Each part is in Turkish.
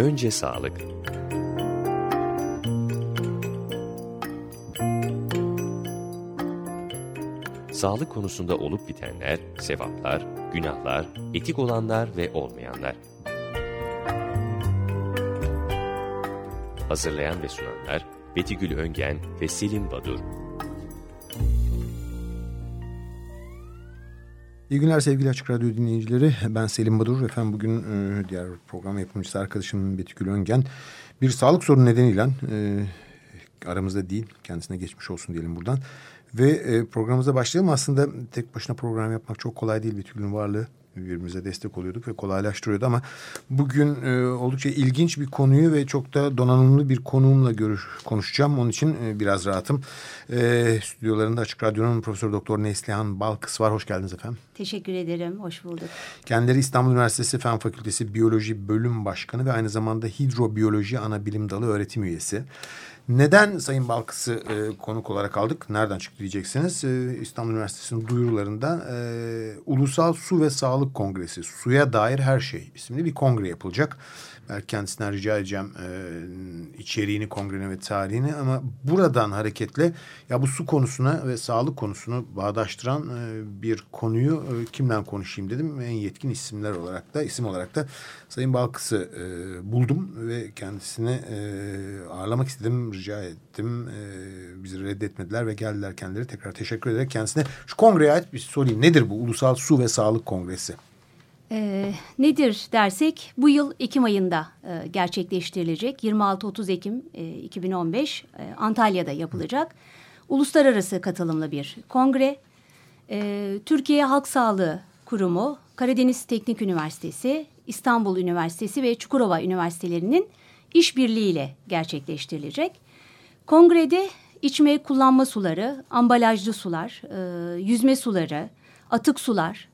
Önce sağlık. Sağlık konusunda olup bitenler, sevaplar, günahlar, etik olanlar ve olmayanlar. Hazırlayan ve sunanlar Betigül Öngen ve Selim Badur. İyi günler sevgili Açık Radyo dinleyicileri. Ben Selim Badur. Efendim bugün e, diğer program yapımcısı arkadaşım Betigül Öngen bir sağlık sorunu nedeniyle e, aramızda değil. Kendisine geçmiş olsun diyelim buradan. Ve e, programımıza başlayalım. Aslında tek başına program yapmak çok kolay değil. Betül'ün varlığı birbirimize destek oluyorduk ve kolaylaştırıyordu ama bugün e, oldukça ilginç bir konuyu ve çok da donanımlı bir konuğumla görüş, konuşacağım. Onun için e, biraz rahatım. E, stüdyolarında Açık Radyo'nun Profesör Doktor Neslihan Balkıs var. Hoş geldiniz efendim. Teşekkür ederim. Hoş bulduk. Kendileri İstanbul Üniversitesi Fen Fakültesi Biyoloji Bölüm Başkanı ve aynı zamanda Hidrobiyoloji Ana Bilim Dalı öğretim üyesi. Neden Sayın Balkıs'ı e, konuk olarak aldık? Nereden çıktı diyeceksiniz. E, İstanbul Üniversitesi'nin duyurularında e, Ulusal Su ve Sağlık Kongresi, Suya Dair Her Şey isimli bir kongre yapılacak. Belki kendisinden rica edeceğim e, içeriğini, kongrenin ve tarihini ama buradan hareketle ya bu su konusuna ve sağlık konusunu bağdaştıran e, bir konuyu e, kimden konuşayım dedim. En yetkin isimler olarak da isim olarak da Sayın Balkıs'ı e, buldum ve kendisini e, ağırlamak istedim, rica ettim. E, bizi reddetmediler ve geldiler kendileri. Tekrar teşekkür ederek kendisine şu kongreye ait bir sorayım. Nedir bu Ulusal Su ve Sağlık Kongresi? E, nedir dersek bu yıl Ekim ayında e, gerçekleştirilecek 26-30 Ekim e, 2015 e, Antalya'da yapılacak uluslararası katılımlı bir kongre. E, Türkiye Halk Sağlığı Kurumu, Karadeniz Teknik Üniversitesi, İstanbul Üniversitesi ve Çukurova Üniversitelerinin işbirliğiyle gerçekleştirilecek. Kongrede içme kullanma suları, ambalajlı sular, e, yüzme suları, atık sular,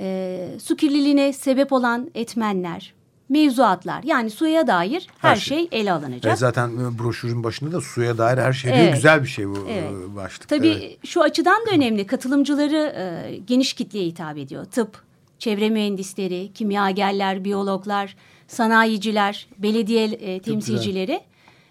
e, su kirliliğine sebep olan etmenler, mevzuatlar yani suya dair her, her şey. şey ele alınacak. E zaten broşürün başında da suya dair her şey evet. diyor. Güzel bir şey bu evet. başlık. Tabii evet. şu açıdan da önemli. Katılımcıları e, geniş kitleye hitap ediyor. Tıp, çevre mühendisleri, kimyagerler, biyologlar, sanayiciler, belediye e, temsilcileri.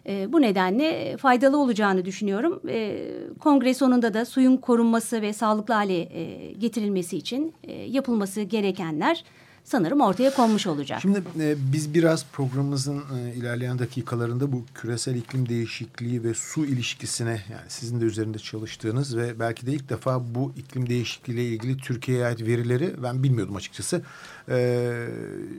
E, bu nedenle faydalı olacağını düşünüyorum. E, kongre sonunda da suyun korunması ve sağlıklı hale e, getirilmesi için e, yapılması gerekenler sanırım ortaya konmuş olacak. Şimdi e, biz biraz programımızın e, ilerleyen dakikalarında bu küresel iklim değişikliği ve su ilişkisine yani sizin de üzerinde çalıştığınız ve belki de ilk defa bu iklim değişikliği ile ilgili Türkiye'ye ait verileri ben bilmiyordum açıkçası. E,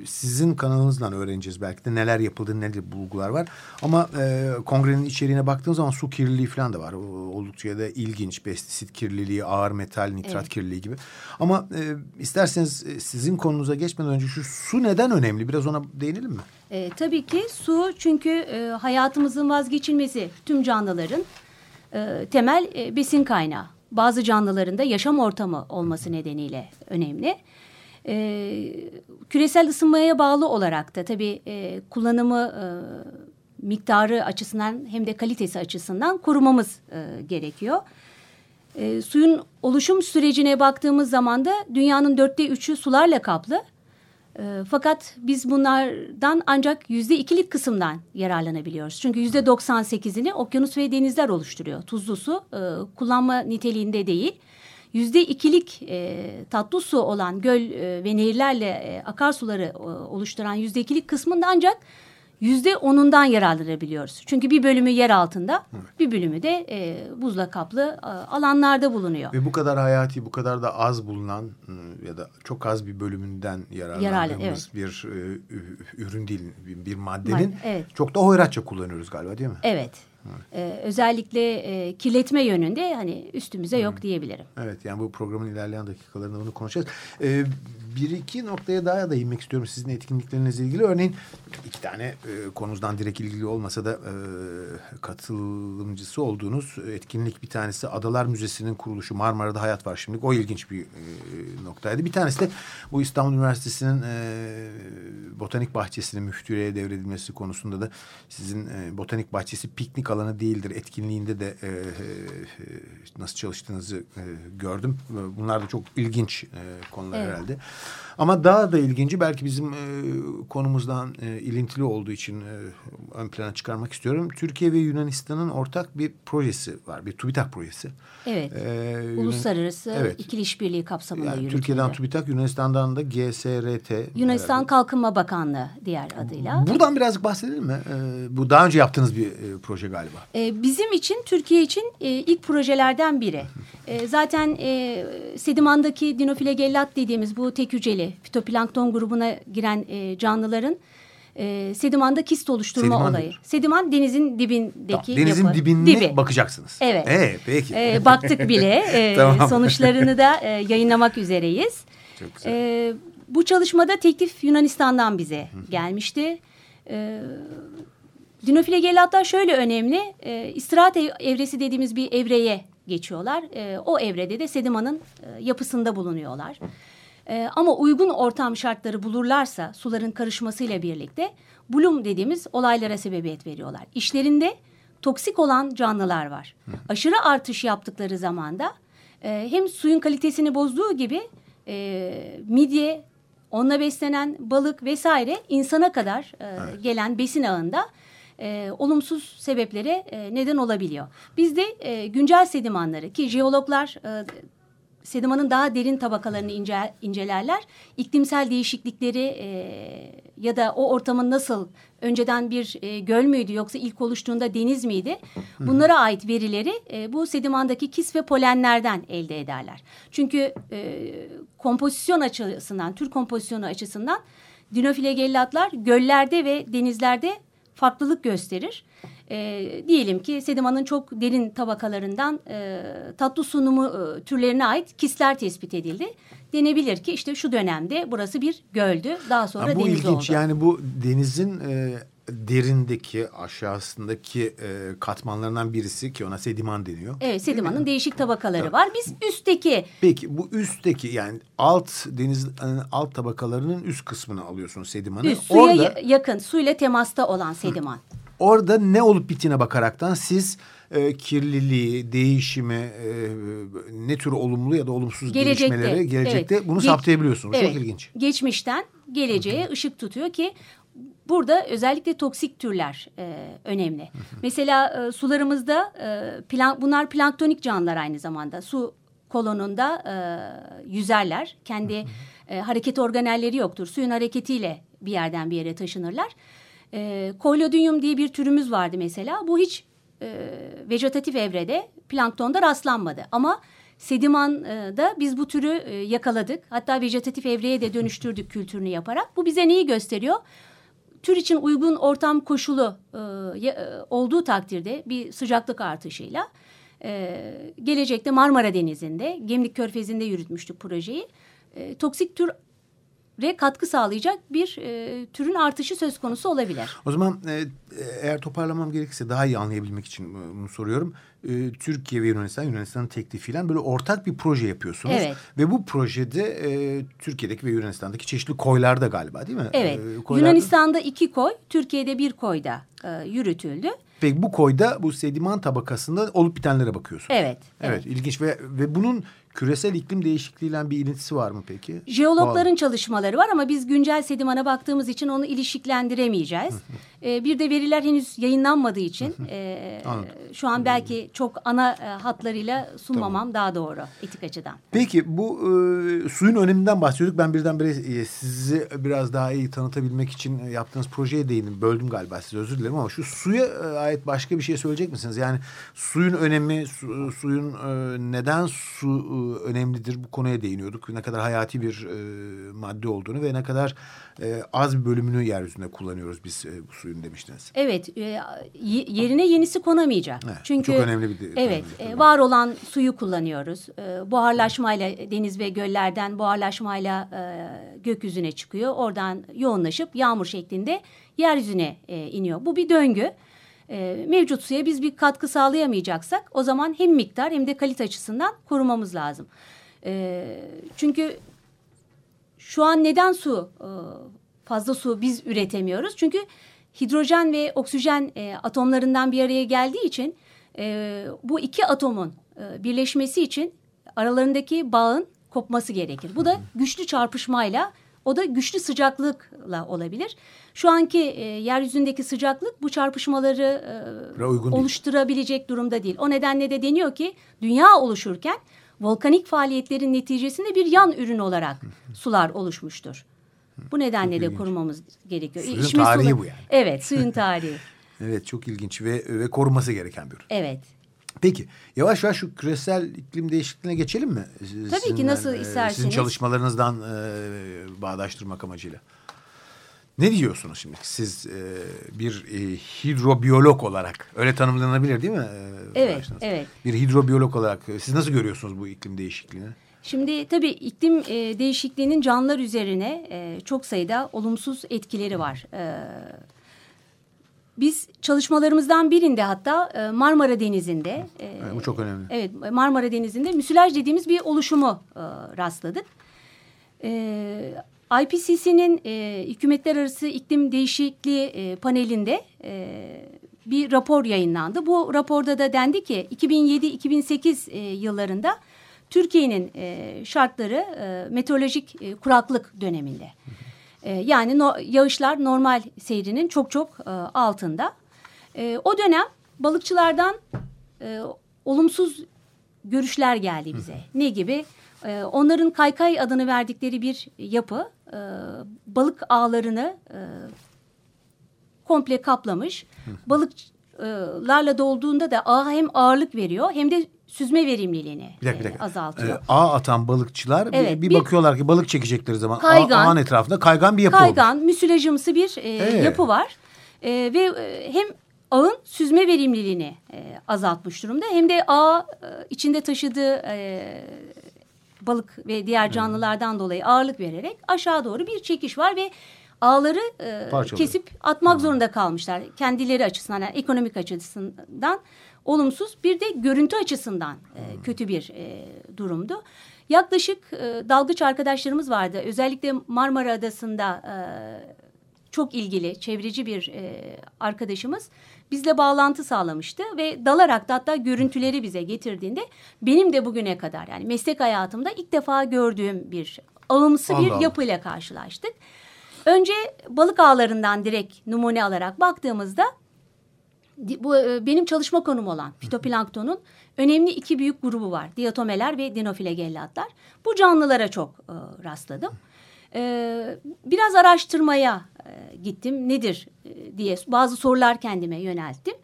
sizin kanalınızdan öğreneceğiz belki de neler yapıldı, neler bulgular var. Ama e, kongrenin içeriğine baktığınız zaman su kirliliği falan da var. Oldukça da ilginç pestisit kirliliği, ağır metal, nitrat evet. kirliliği gibi. Ama e, isterseniz e, sizin konunuza geçmeden önce şu su neden önemli? Biraz ona değinelim mi? E, tabii ki su çünkü e, hayatımızın vazgeçilmezi tüm canlıların e, temel e, besin kaynağı. Bazı canlıların da yaşam ortamı olması nedeniyle önemli. E, küresel ısınmaya bağlı olarak da tabii e, kullanımı e, miktarı açısından hem de kalitesi açısından korumamız e, gerekiyor. E, suyun oluşum sürecine baktığımız zaman da dünyanın dörtte üçü sularla kaplı. E, fakat biz bunlardan ancak yüzde ikilik kısımdan yararlanabiliyoruz. Çünkü yüzde doksan sekizini okyanus ve denizler oluşturuyor. Tuzlu su e, kullanma niteliğinde değil yüzde ikilik e, tatlı su olan göl e, ve nehirlerle e, akarsuları e, oluşturan yüzde ikilik kısmında ancak yüzde onundan yararlanabiliyoruz. Çünkü bir bölümü yer altında, evet. bir bölümü de e, buzla kaplı e, alanlarda bulunuyor. Ve bu kadar hayati, bu kadar da az bulunan ıı, ya da çok az bir bölümünden yararlandığımız Yararlı, evet. bir e, ürün değil, bir, maddenin Madde, evet. çok da hoyratça kullanıyoruz galiba değil mi? Evet. Ee, özellikle e, kirletme yönünde hani üstümüze yok hmm. diyebilirim. Evet yani bu programın ilerleyen dakikalarında bunu konuşacağız. Ee, bir iki noktaya daha değinmek istiyorum sizin etkinliklerinizle ilgili. Örneğin iki tane e, konumuzdan direkt ilgili olmasa da e, katılımcısı olduğunuz etkinlik bir tanesi Adalar Müzesi'nin kuruluşu Marmara'da Hayat var şimdi. O ilginç bir e, noktaydı. Bir tanesi de bu İstanbul Üniversitesi'nin e, botanik bahçesinin müftülüğe devredilmesi konusunda da sizin e, botanik bahçesi piknik alanı değildir. Etkinliğinde de e, e, nasıl çalıştığınızı e, gördüm. Bunlar da çok ilginç e, konular evet. herhalde. Ama daha da ilginci belki bizim e, konumuzdan e, ilintili olduğu için e, ön plana çıkarmak istiyorum. Türkiye ve Yunanistan'ın ortak bir projesi var. Bir TÜBİTAK projesi. Evet. Ee, Uluslararası evet. ikili işbirliği kapsamında yani yürütülüyor. Türkiye'den TÜBİTAK, Yunanistan'dan da GSRT. Yunanistan herhalde. Kalkınma Bakanlığı diğer adıyla. Buradan birazcık bahsedelim mi? Ee, bu daha önce yaptığınız bir e, proje galiba. Ee, bizim için, Türkiye için e, ilk projelerden biri. e, zaten e, Sediman'daki dinoflagellat dediğimiz bu tek hücreli fitoplankton grubuna giren e, canlıların e, sedimanda kist oluşturma Sediman olayı. Nedir? Sediman denizin dibindeki tamam, Denizin yapı. dibine Dibi. bakacaksınız. Evet. Ee, peki. E, baktık bile. E, tamam. Sonuçlarını da e, yayınlamak üzereyiz. Çok güzel. E, bu çalışmada teklif Yunanistan'dan bize gelmişti. E, Dinoflagellatlar şöyle önemli. E, istirahat evresi dediğimiz bir evreye geçiyorlar. E, o evrede de sedimanın e, yapısında bulunuyorlar. E, ama uygun ortam şartları bulurlarsa suların karışmasıyla birlikte bloom dediğimiz olaylara sebebiyet veriyorlar. İşlerinde toksik olan canlılar var. Aşırı artış yaptıkları zamanda e, hem suyun kalitesini bozduğu gibi e, midye, onunla beslenen balık vesaire insana kadar e, evet. gelen besin ağında e, olumsuz sebeplere e, neden olabiliyor. Bizde e, güncel sedimanları ki jeologlar e, sedimanın daha derin tabakalarını ince, incelerler. İklimsel değişiklikleri e, ya da o ortamın nasıl önceden bir e, göl müydü yoksa ilk oluştuğunda deniz miydi? Bunlara ait verileri e, bu sedimandaki kis ve polenlerden elde ederler. Çünkü e, kompozisyon açısından, tür kompozisyonu açısından dinoflagellatlar göllerde ve denizlerde farklılık gösterir. E, diyelim ki sedimanın çok derin tabakalarından e, tatlı sunumu e, türlerine ait kisler tespit edildi. Denebilir ki işte şu dönemde burası bir göldü. Daha sonra ha, bu deniz ilginç. Yani bu denizin e, derindeki aşağısındaki e, katmanlarından birisi ki ona sediman deniyor. Evet sedimanın değişik tabakaları evet. var. Biz üstteki. Peki bu üstteki yani alt deniz e, alt tabakalarının üst kısmını alıyorsun sedimanı. Üst suya Orada, yakın suyla temasta olan sediman. Hı. Orada ne olup bittiğine bakaraktan siz e, kirliliği, değişimi, e, ne tür olumlu ya da olumsuz gelecekte, gelişmeleri gelecekte evet. bunu Geç, saptayabiliyorsunuz. Evet. Çok ilginç. Geçmişten geleceğe ışık tutuyor ki burada özellikle toksik türler e, önemli. Mesela e, sularımızda e, plan, bunlar planktonik canlılar aynı zamanda. Su kolonunda e, yüzerler. Kendi e, hareket organelleri yoktur. Suyun hareketiyle bir yerden bir yere taşınırlar. E, Kolyodium diye bir türümüz vardı mesela. Bu hiç e, vejetatif evrede planktonda rastlanmadı. Ama sedimanda biz bu türü e, yakaladık. Hatta vejetatif evreye de dönüştürdük kültürünü yaparak. Bu bize neyi gösteriyor? Tür için uygun ortam koşulu e, e, olduğu takdirde bir sıcaklık artışıyla e, gelecekte Marmara Denizi'nde, Gemlik Körfezi'nde yürütmüştük projeyi. E, toksik tür ve katkı sağlayacak bir e, türün artışı söz konusu olabilir. O zaman e, eğer toparlamam gerekirse daha iyi anlayabilmek için bunu soruyorum. E, Türkiye ve Yunanistan, Yunanistan'ın teklifiyle böyle ortak bir proje yapıyorsunuz. Evet. Ve bu projede e, Türkiye'deki ve Yunanistan'daki çeşitli koylarda galiba değil mi? Evet. E, koylarda... Yunanistan'da iki koy, Türkiye'de bir koyda e, yürütüldü. Peki bu koyda bu sediman tabakasında olup bitenlere bakıyorsunuz. Evet. Evet, evet. ilginç ve ve bunun küresel iklim değişikliğiyle bir ilintisi var mı peki? Jeologların Bağlı. çalışmaları var ama biz güncel sedimana baktığımız için onu ilişkilendiremeyeceğiz. ee, bir de veriler henüz yayınlanmadığı için e, şu an belki çok ana e, hatlarıyla sunmamam tamam. daha doğru etik açıdan. Peki bu e, suyun öneminden bahsediyorduk. Ben birdenbire e, sizi biraz daha iyi tanıtabilmek için yaptığınız projeye değindim. Böldüm galiba size özür dilerim ama şu suya e, ait başka bir şey söyleyecek misiniz? Yani suyun önemi, su, suyun e, neden su e, önemlidir bu konuya değiniyorduk. Ne kadar hayati bir e, madde olduğunu ve ne kadar e, az bir bölümünü yeryüzünde kullanıyoruz biz e, bu suyun demiştiniz. Evet, e, yerine yenisi konamayacak. Evet, Çünkü çok önemli bir Evet, e, var olan suyu kullanıyoruz. E, buharlaşmayla deniz ve göllerden buharlaşmayla e, gökyüzüne çıkıyor. Oradan yoğunlaşıp yağmur şeklinde yeryüzüne e, iniyor. Bu bir döngü e, mevcut suya biz bir katkı sağlayamayacaksak o zaman hem miktar hem de kalite açısından korumamız lazım. E, çünkü şu an neden su e, fazla su biz üretemiyoruz? Çünkü hidrojen ve oksijen e, atomlarından bir araya geldiği için e, bu iki atomun e, birleşmesi için aralarındaki bağın kopması gerekir. Bu da güçlü çarpışmayla o da güçlü sıcaklıkla olabilir. Şu anki e, yeryüzündeki sıcaklık bu çarpışmaları e, oluşturabilecek değil. durumda değil. O nedenle de deniyor ki dünya oluşurken volkanik faaliyetlerin neticesinde bir yan ürün olarak sular oluşmuştur. Bu nedenle de korumamız gerekiyor. Suyun İçme tarihi suları, bu yani. Evet suyun tarihi. evet çok ilginç ve, ve korunması gereken bir ürün. Evet. Peki yavaş yavaş şu küresel iklim değişikliğine geçelim mi? Tabii Sizin, ki nasıl e, isterseniz. Sizin çalışmalarınızdan e, bağdaştırmak amacıyla. Ne diyorsunuz şimdi siz e, bir e, hidrobiyolog olarak öyle tanımlanabilir değil mi? E, evet, başınız? evet. Bir hidrobiyolog olarak e, siz nasıl görüyorsunuz bu iklim değişikliğini? Şimdi tabii iklim e, değişikliğinin canlılar üzerine e, çok sayıda olumsuz etkileri var. E, biz çalışmalarımızdan birinde hatta e, Marmara Denizi'nde... E, evet, bu çok önemli. Evet Marmara Denizi'nde müsilaj dediğimiz bir oluşumu e, rastladık. IPCC'nin e, hükümetler arası iklim değişikliği e, panelinde e, bir rapor yayınlandı. Bu raporda da dendi ki 2007-2008 e, yıllarında Türkiye'nin e, şartları e, meteorolojik e, kuraklık döneminde. E, yani no, yağışlar normal seyrinin çok çok e, altında. E, o dönem balıkçılardan e, olumsuz görüşler geldi bize. Ne gibi? E, onların kaykay adını verdikleri bir yapı e, balık ağlarını e, komple kaplamış. Balıklarla dolduğunda da ağ hem ağırlık veriyor hem de süzme verimliliğini bir dakika, bir dakika. azaltıyor. Ee, ağ atan balıkçılar evet, bir, bir bakıyorlar ki balık çekecekleri zaman kaygan, ağın etrafında kaygan bir yapı Kaygan, olur. müsilajımsı bir e, evet. yapı var. E, ve e, hem ağın süzme verimliliğini e, azaltmış durumda hem de ağ e, içinde taşıdığı e, balık ve diğer canlılardan dolayı ağırlık vererek aşağı doğru bir çekiş var ve ağları e, kesip atmak hmm. zorunda kalmışlar. Kendileri açısından yani ekonomik açısından olumsuz bir de görüntü açısından e, kötü bir e, durumdu. Yaklaşık e, dalgıç arkadaşlarımız vardı. Özellikle Marmara Adası'nda e, çok ilgili çevreci bir e, arkadaşımız bizle bağlantı sağlamıştı ve dalarak da hatta görüntüleri bize getirdiğinde benim de bugüne kadar yani meslek hayatımda ilk defa gördüğüm bir ağımsı Allah bir Allah. yapıyla karşılaştık. Önce balık ağlarından direkt numune alarak baktığımızda bu e, benim çalışma konum olan fitoplanktonun önemli iki büyük grubu var. Diatomeler ve dinoflagellatlar. Bu canlılara çok e, rastladım. E, biraz araştırmaya e, gittim. Nedir e, diye bazı sorular kendime yönelttim.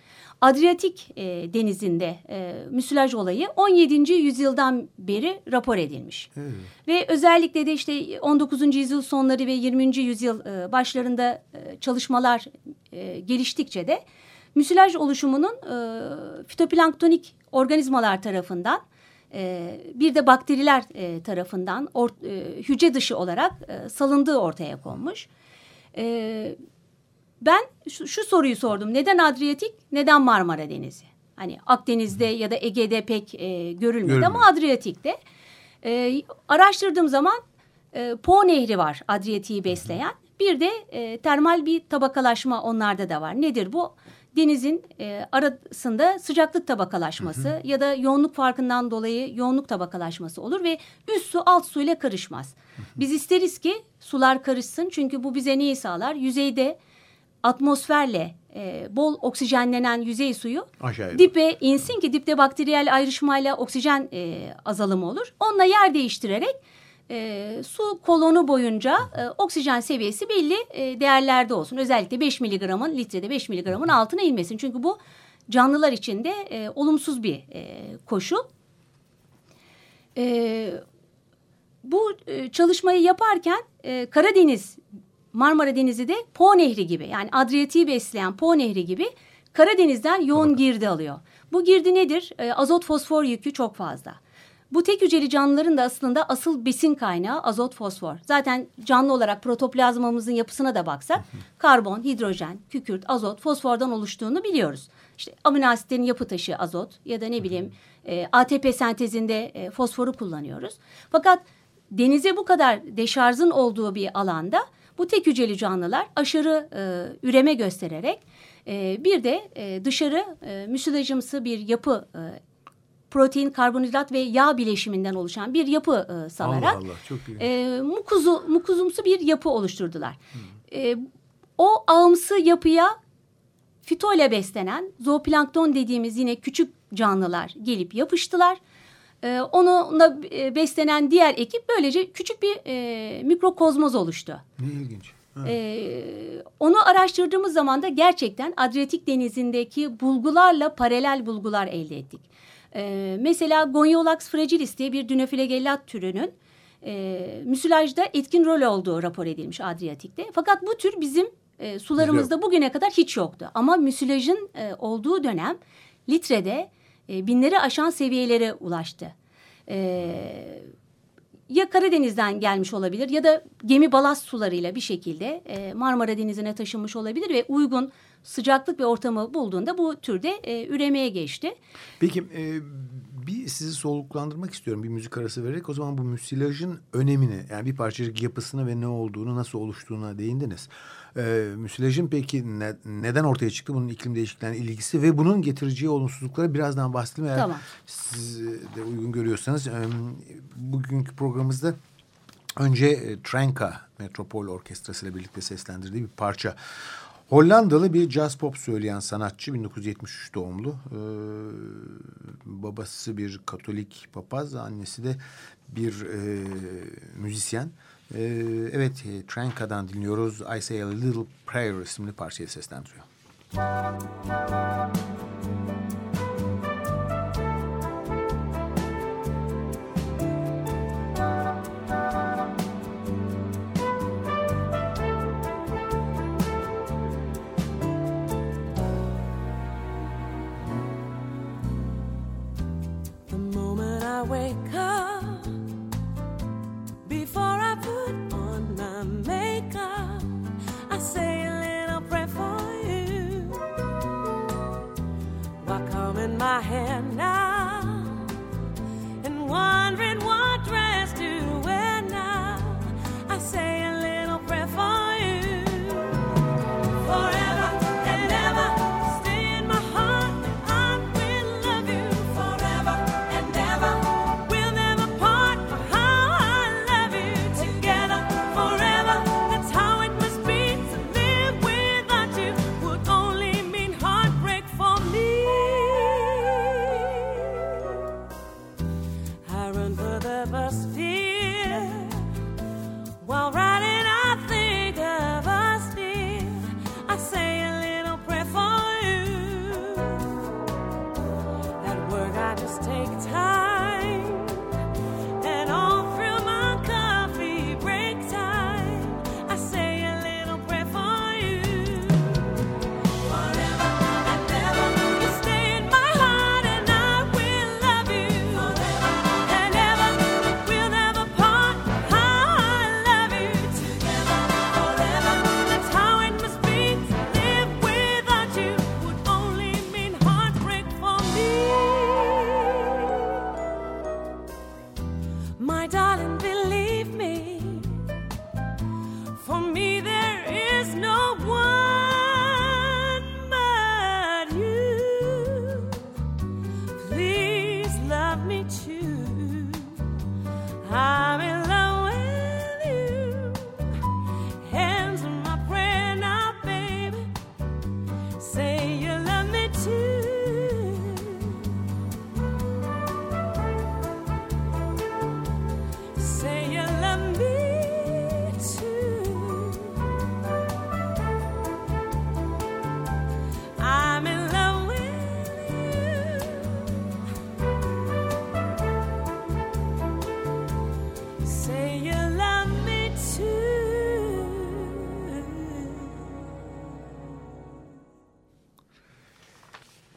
Adriyatik e, denizinde e, müsilaj olayı 17. yüzyıldan beri rapor edilmiş. Hmm. Ve özellikle de işte 19. yüzyıl sonları ve 20. yüzyıl e, başlarında e, çalışmalar e, geliştikçe de müsilaj oluşumunun e, fitoplanktonik organizmalar tarafından e, bir de bakteriler e, tarafından or, e, hücre dışı olarak e, salındığı ortaya konmuş. E, ben şu, şu soruyu sordum. Neden Adriyatik, neden Marmara Denizi? Hani Akdeniz'de ya da Ege'de pek e, görülmedi Görülmüyor. ama Adriyatik'te. E, araştırdığım zaman e, Po Nehri var Adriyatik'i besleyen. Bir de e, termal bir tabakalaşma onlarda da var. Nedir bu? Denizin e, arasında sıcaklık tabakalaşması hı hı. ya da yoğunluk farkından dolayı yoğunluk tabakalaşması olur ve üst su alt su ile karışmaz. Hı hı. Biz isteriz ki sular karışsın çünkü bu bize neyi sağlar? Yüzeyde atmosferle e, bol oksijenlenen yüzey suyu Aşağıya. dibe insin ki dipte bakteriyel ayrışmayla oksijen e, azalımı olur. Onunla yer değiştirerek e, su kolonu boyunca e, oksijen seviyesi belli e, değerlerde olsun. Özellikle 5 miligramın litrede 5 miligramın altına inmesin. Çünkü bu canlılar için de e, olumsuz bir e, koşul. E, bu e, çalışmayı yaparken e, Karadeniz, Marmara Denizi de Po Nehri gibi yani Adriyatik'i besleyen Po Nehri gibi Karadeniz'den yoğun girdi alıyor. Bu girdi nedir? E, azot fosfor yükü çok fazla. Bu tek hücreli canlıların da aslında asıl besin kaynağı azot fosfor. Zaten canlı olarak protoplazmamızın yapısına da baksak karbon, hidrojen, kükürt, azot, fosfordan oluştuğunu biliyoruz. İşte amino asitlerin yapı taşı azot ya da ne bileyim e, ATP sentezinde e, fosforu kullanıyoruz. Fakat denize bu kadar deşarjın olduğu bir alanda bu tek hücreli canlılar aşırı e, üreme göstererek e, bir de e, dışarı e, müsilajımsı bir yapı e, protein, karbonhidrat ve yağ bileşiminden oluşan bir yapı e, salarak Allah Allah, çok iyi. e, mukuzu, mukuzumsu bir yapı oluşturdular. E, o ağımsı yapıya fito ile beslenen zooplankton dediğimiz yine küçük canlılar gelip yapıştılar. E, onunla e, beslenen diğer ekip böylece küçük bir e, mikrokozmoz oluştu. Ne ilginç. Ee, onu araştırdığımız zaman da gerçekten Adriyatik Denizi'ndeki bulgularla paralel bulgular elde ettik. Ee, mesela Goniolax fragilis diye bir Dinoflagellat türünün e, müsilajda etkin rol olduğu rapor edilmiş Adriyatik'te. Fakat bu tür bizim e, sularımızda bugüne kadar hiç yoktu. Ama müsilajın e, olduğu dönem litrede e, binleri aşan seviyelere ulaştı. E, ya Karadeniz'den gelmiş olabilir ya da gemi balast sularıyla bir şekilde e, Marmara Denizi'ne taşınmış olabilir ve uygun sıcaklık ve ortamı bulduğunda bu türde e, üremeye geçti. Peki e, bir sizi soluklandırmak istiyorum bir müzik arası vererek. O zaman bu müsilajın önemini yani bir parçacık yapısını ve ne olduğunu nasıl oluştuğuna değindiniz. E, müsilajın peki ne, neden ortaya çıktı bunun iklim değişikliğine ilgisi ve bunun getireceği olumsuzlukları birazdan bahsedelim. Eğer Tamam. siz de uygun görüyorsanız bugünkü programımızda önce Tranka Metropol Orkestrası ile birlikte seslendirdiği bir parça. Hollandalı bir jazz pop söyleyen sanatçı 1973 doğumlu. Ee, babası bir Katolik papaz, annesi de bir e, müzisyen. Ee, evet, e, Tranka'dan dinliyoruz. I Say a Little Prayer isimli parçayı seslendiriyor. The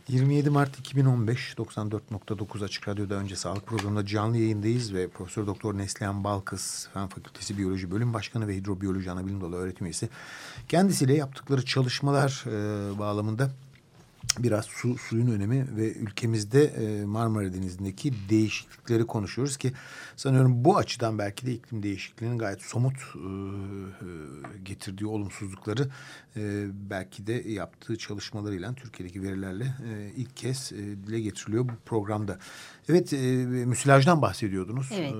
27 Mart 2015 94.9 Açık Radyo'da önce sağlık programında canlı yayındayız ve Profesör Doktor Neslihan Balkız Fen Fakültesi Biyoloji Bölüm Başkanı ve Hidrobiyoloji Anabilim Dalı öğretim üyesi. Kendisiyle yaptıkları çalışmalar e, bağlamında biraz su, suyun önemi ve ülkemizde e, Marmara Denizi'ndeki değişiklikleri konuşuyoruz ki sanıyorum bu açıdan belki de iklim değişikliğinin gayet somut e, e, getirdiği olumsuzlukları e, belki de yaptığı çalışmalarıyla Türkiye'deki verilerle e, ilk kez e, dile getiriliyor bu programda. Evet e, müsilajdan bahsediyordunuz. Evet. E,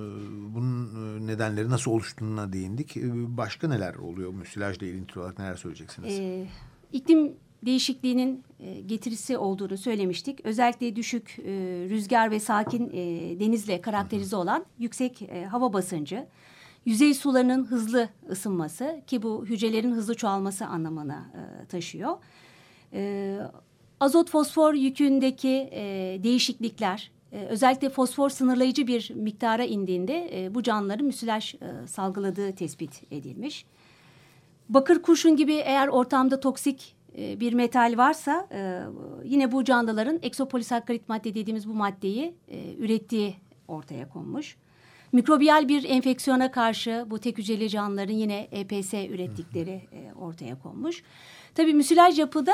bunun e, nedenleri nasıl oluştuğuna değindik. E, başka neler oluyor müsilajla ilintili olarak neler söyleyeceksiniz? Ee, iklim değişikliğinin e, getirisi olduğunu söylemiştik. Özellikle düşük e, rüzgar ve sakin e, denizle karakterize olan yüksek hava basıncı, yüzey sularının hızlı ısınması ki bu hücrelerin hızlı çoğalması anlamına taşıyor. Azot fosfor yükündeki değişiklikler, özellikle fosfor sınırlayıcı bir miktara indiğinde bu canlıların müsilaj salgıladığı tespit edilmiş. Bakır kurşun gibi eğer ortamda toksik bir metal varsa e, yine bu canlıların eksopolisakkarit madde dediğimiz bu maddeyi e, ürettiği ortaya konmuş. Mikrobiyal bir enfeksiyona karşı bu tek hücreli canlıların yine EPS ürettikleri e, ortaya konmuş. Tabii müsilaj yapıda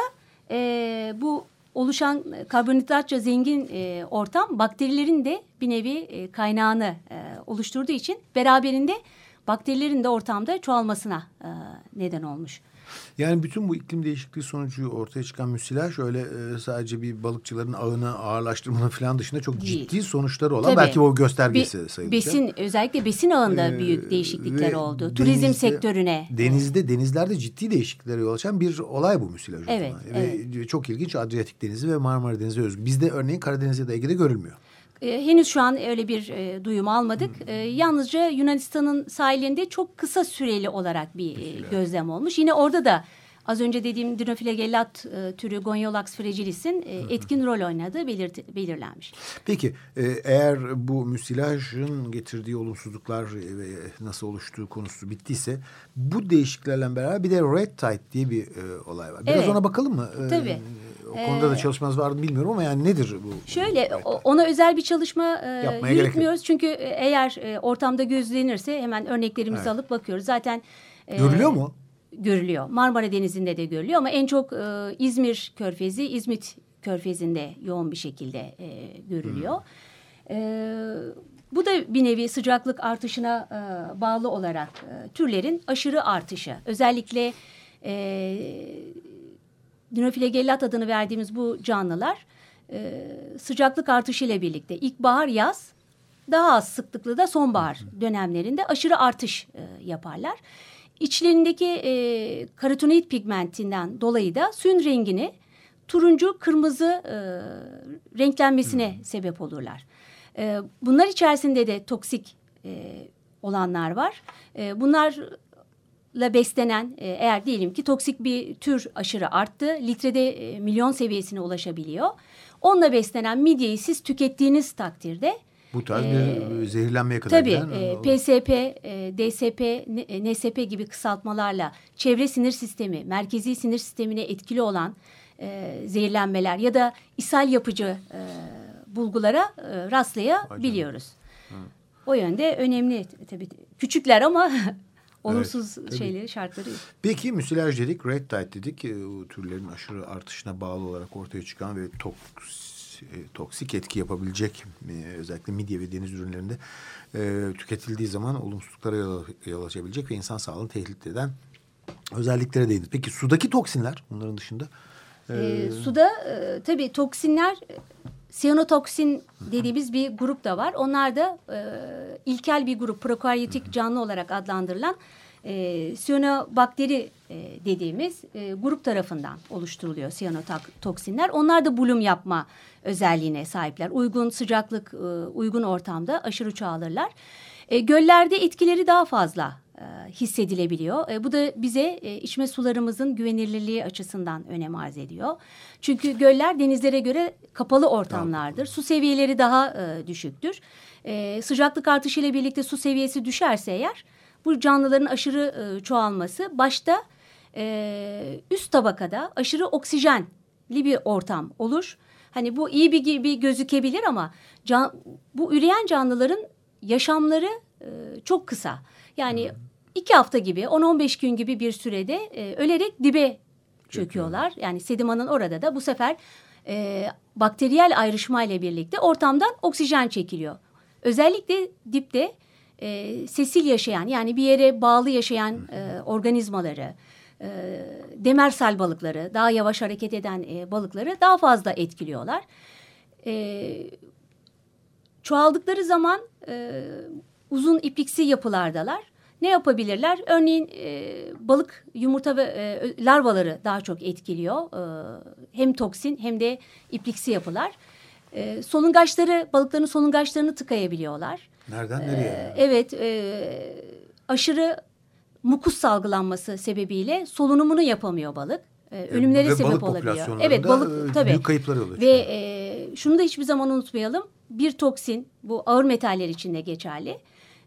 e, bu oluşan karbonhidratça zengin e, ortam bakterilerin de bir nevi e, kaynağını e, oluşturduğu için beraberinde bakterilerin de ortamda çoğalmasına e, neden olmuş. Yani bütün bu iklim değişikliği sonucu ortaya çıkan müsilaj öyle e, sadece bir balıkçıların ağını ağırlaştırmanın falan dışında çok ciddi sonuçları olan Tabii. belki o göstergesi Be- sayılacak. besin özellikle besin ağında Ee, büyük değişiklikler oldu. Turizm denizde- sektörüne. Denizde, denizlerde ciddi değişikliklere yol açan bir olay bu müsilaj. Evet, zaman. Ve çok ilginç Adriyatik Denizi ve Marmara Denizi özgü. Bizde örneğin Karadeniz ya da Ege'de görülmüyor. E, henüz şu an öyle bir e, duyum almadık. E, yalnızca Yunanistan'ın sahilinde çok kısa süreli olarak bir e, gözlem olmuş. Yine orada da az önce dediğim Dinoflagellat e, türü Gonyolax fragilis'in e, etkin rol oynadığı belirt- belirlenmiş. Peki e, eğer bu müsilajın getirdiği olumsuzluklar ve nasıl oluştuğu konusu bittiyse bu değişikliklerle beraber bir de red tide diye bir e, olay var. Biraz Evet. ona bakalım mı? E, Tabii. O konuda da çalışmanız var mı bilmiyorum ama yani nedir bu? Şöyle ona özel bir çalışma e, Yapmaya yürütmüyoruz. Çünkü e, eğer e, ortamda gözlenirse hemen örneklerimizi Evet. alıp bakıyoruz. Zaten e, Görülüyor mu? görülüyor. Marmara Denizi'nde de görülüyor ama en çok e, İzmir Körfezi, İzmit Körfezi'nde yoğun bir şekilde e, görülüyor. E, bu da bir nevi sıcaklık artışına e, bağlı olarak e, türlerin aşırı artışı. Özellikle e, Dinoflagellat adını verdiğimiz bu canlılar e, sıcaklık artışı ile birlikte ilkbahar yaz daha az sıklıklı da sonbahar dönemlerinde aşırı artış e, yaparlar. İçlerindeki e, karotenoid pigmentinden dolayı da suyun rengini turuncu kırmızı e, renklenmesine sebep olurlar. E, bunlar içerisinde de toksik e, olanlar var. E, bunlarla beslenen e, eğer diyelim ki toksik bir tür aşırı arttı, litrede e, milyon seviyesine ulaşabiliyor. Onunla beslenen midyeyi siz tükettiğiniz takdirde Bu tarz Ee, bir zehirlenmeye kadar Tabii giden, e, PSP, e, DSP, e, NSP gibi kısaltmalarla çevre sinir sistemi, merkezi sinir sistemine etkili olan e, zehirlenmeler ya da ishal yapıcı e, bulgulara e, rastlayabiliyoruz. O yönde önemli tabii küçükler ama olumsuz tabii. şeyleri şartları yok. Peki müsilaj dedik, red tide dedik. E, O türlerin aşırı artışına bağlı olarak ortaya çıkan ve toks, e, toksik etki yapabilecek e, özellikle midye ve deniz ürünlerinde e, tüketildiği zaman olumsuzluklara yol, yol açabilecek ve insan sağlığını tehdit eden özelliklere değindik. Peki sudaki toksinler bunların dışında? e, suda e, tabii toksinler e, siyanotoksin dediğimiz bir grup da var. Onlar da e, ilkel bir grup prokaryotik canlı olarak adlandırılan e, siyanobakteri e, dediğimiz e, grup tarafından oluşturuluyor siyanotoksinler. Onlar da bulum yapma özelliğine sahipler. Uygun sıcaklık, e, uygun ortamda aşırı çoğalırlar. E, göllerde etkileri daha fazla hissedilebiliyor. E, bu da bize e, içme sularımızın güvenilirliği açısından önem arz ediyor. Çünkü göller denizlere göre kapalı ortamlardır. Su seviyeleri daha e, düşüktür. E, sıcaklık artışıyla birlikte su seviyesi düşerse eğer bu canlıların aşırı e, çoğalması başta e, üst tabakada aşırı oksijenli bir ortam olur. Hani bu iyi bir gibi gözükebilir ama can, bu üreyen canlıların yaşamları e, çok kısa. Yani iki hafta gibi 10-15 gün gibi bir sürede e, ölerek dibe çöküyorlar. Yani sedimanın orada da bu sefer e, bakteriyel ayrışma ile birlikte ortamdan oksijen çekiliyor. Özellikle dipte e, sesil yaşayan yani bir yere bağlı yaşayan e, organizmaları, e, demersal balıkları, daha yavaş hareket eden e, balıkları daha fazla etkiliyorlar. E, çoğaldıkları zaman e, uzun ipliksi yapılardalar. Ne yapabilirler? Örneğin e, balık yumurta ve e, larvaları daha çok etkiliyor. E, hem toksin hem de ipliksi yapılar. E, solungaçları, balıkların solungaçlarını tıkayabiliyorlar. Nereden nereye? evet, e, aşırı mukus salgılanması sebebiyle solunumunu yapamıyor balık. E, ölümlere Ve sebep balık olabiliyor. Evet, e, balık tabii. büyük kayıplara yol açıyor. Ve e, şunu da hiçbir zaman unutmayalım. Bir toksin, bu ağır metaller için de geçerli.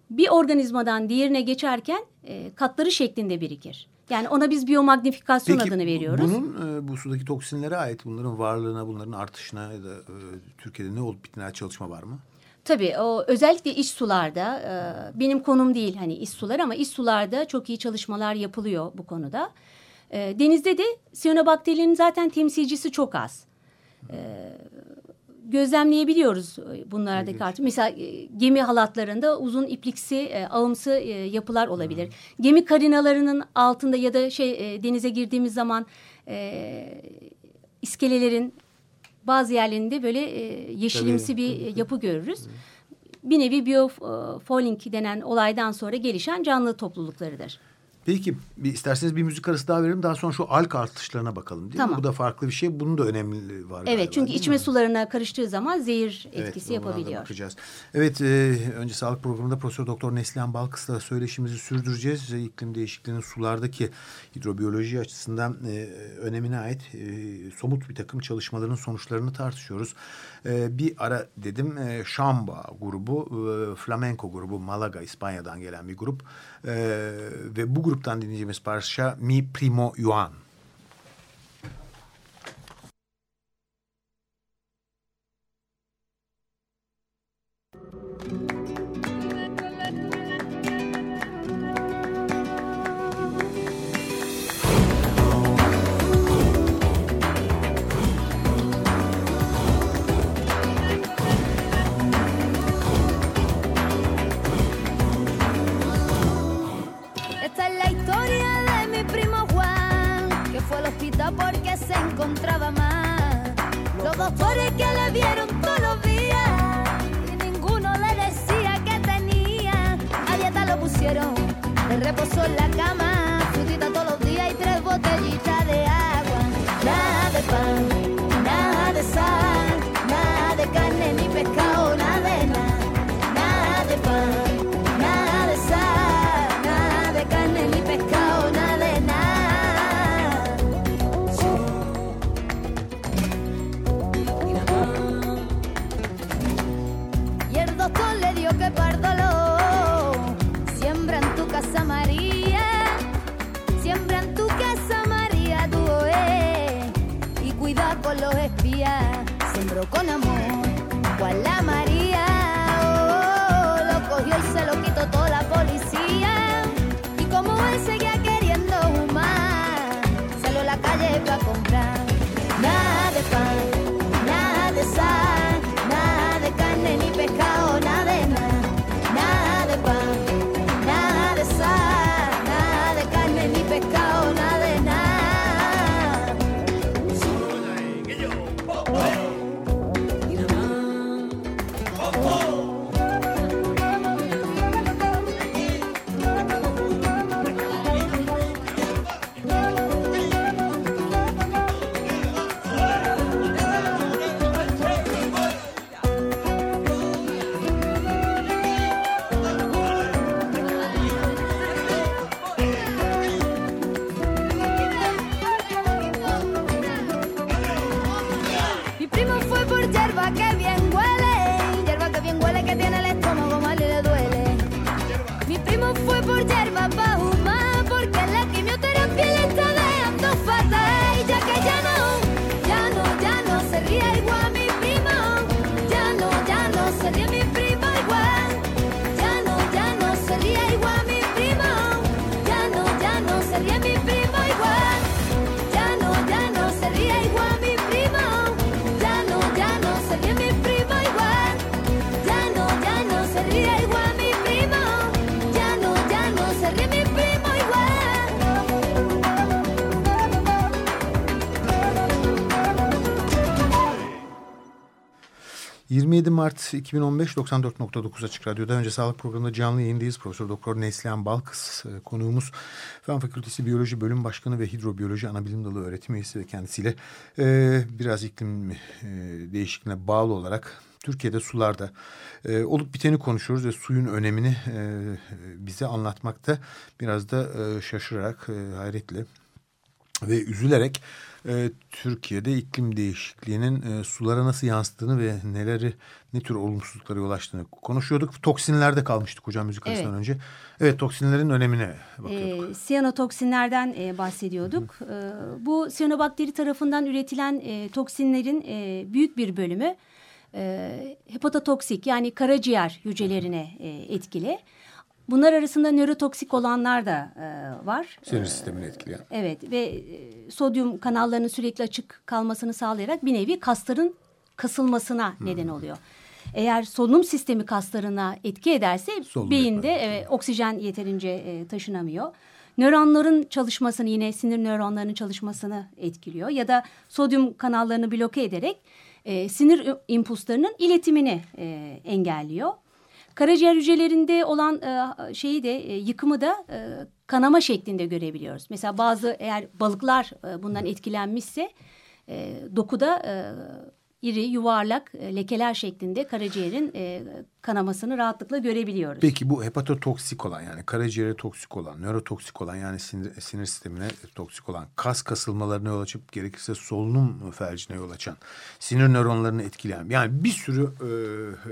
Bir organizmadan diğerine geçerken e, katları şeklinde birikir. Yani ona biz biyomagnifikasyon Peki adını veriyoruz. bunun e, bu sudaki toksinlere ait bunların varlığına, bunların artışına ya da e, Türkiye'de ne olup bittiğine çalışma var mı? Tabii o özellikle iç sularda e, benim konum değil hani iç sular ama iç sularda çok iyi çalışmalar yapılıyor bu konuda. E, denizde de siyanobakterinin zaten temsilcisi çok az. E, gözlemleyebiliyoruz e, bunlardaki artık. Mesela e, gemi halatlarında uzun ipliksi, e, ağımsı yapılar olabilir. Gemi karinalarının altında ya da şey denize girdiğimiz zaman e, iskelelerin bazı yerlerinde böyle e, yeşilimsi Tabii. bir e, yapı görürüz. Bir nevi biofouling denen olaydan sonra gelişen canlı topluluklarıdır. Peki bir, isterseniz bir müzik arası daha verelim. Daha sonra şu alg artışlarına bakalım değil mi? Tamam. Bu da farklı bir şey. Bunun da önemli var galiba, Evet çünkü değil içme mi? sularına karıştığı zaman zehir Evet, etkisi da yapabiliyor. bakacağız. Evet, e, önce sağlık programında Profesör Doktor Neslihan Balkıs'la söyleşimizi sürdüreceğiz. E, İklim değişikliğinin sulardaki hidrobiyoloji açısından e, önemine ait e, somut bir takım çalışmaların sonuçlarını tartışıyoruz. E, bir ara dedim e, Şamba grubu, e, Flamenco grubu, Malaga, İspanya'dan gelen bir grup. E, ve bu gruptan dinleyeceğimiz parça Mi Primo Yuan. Esta encontraba mal. Los doctores que le vieron todos los días y ninguno le decía que tenía. A dieta lo pusieron, le reposó en la cama, frutita todos los días y tres botellitas de agua. Nada de pan, con amor Juan 27 Mart 2015 94.9 Açık Radyo'da önce sağlık programında canlı yayındayız. Profesör Doktor Neslihan Balkız e, konuğumuz. Fen Fakültesi Biyoloji Bölüm Başkanı ve Hidrobiyoloji Anabilim Dalı öğretim üyesi ve kendisiyle e, biraz iklim e, değişikliğine bağlı olarak Türkiye'de sularda e, olup biteni konuşuyoruz ve suyun önemini e, bize anlatmakta biraz da e, şaşırarak, e, hayretle ve üzülerek e, Türkiye'de iklim değişikliğinin e, sulara nasıl yansıttığını ve neleri ne tür olumsuzluklara yol açtığını konuşuyorduk. Toksinlerde kalmıştık hocam müzik arasından Evet. önce. Evet toksinlerin önemine bakıyorduk. E, siyanotoksinlerden e, bahsediyorduk. E, bu siyanobakteri tarafından üretilen e, toksinlerin e, büyük bir bölümü e, hepatotoksik yani karaciğer hücrelerine e, etkili. Bunlar arasında nörotoksik olanlar da e, var. Sinir sistemini etkileyen. Evet ve e, sodyum kanallarının sürekli açık kalmasını sağlayarak bir nevi kasların kasılmasına neden oluyor. Eğer solunum sistemi kaslarına etki ederse Solunum beyinde yapar. evet, oksijen yeterince e, taşınamıyor. Nöronların çalışmasını yine sinir nöronlarının çalışmasını etkiliyor ya da sodyum kanallarını bloke ederek e, sinir impulslarının iletimini e, engelliyor. Karaciğer hücrelerinde olan e, şeyi de e, yıkımı da e, kanama şeklinde görebiliyoruz. Mesela bazı eğer balıklar e, bundan etkilenmişse e, dokuda e, iri yuvarlak e, lekeler şeklinde karaciğerin e, kanamasını rahatlıkla görebiliyoruz. Peki bu hepatotoksik olan yani karaciğere toksik olan, nörotoksik olan yani sinir, sinir sistemine toksik olan, kas kasılmalarına yol açıp gerekirse solunum felcine yol açan, sinir nöronlarını etkileyen yani bir sürü e,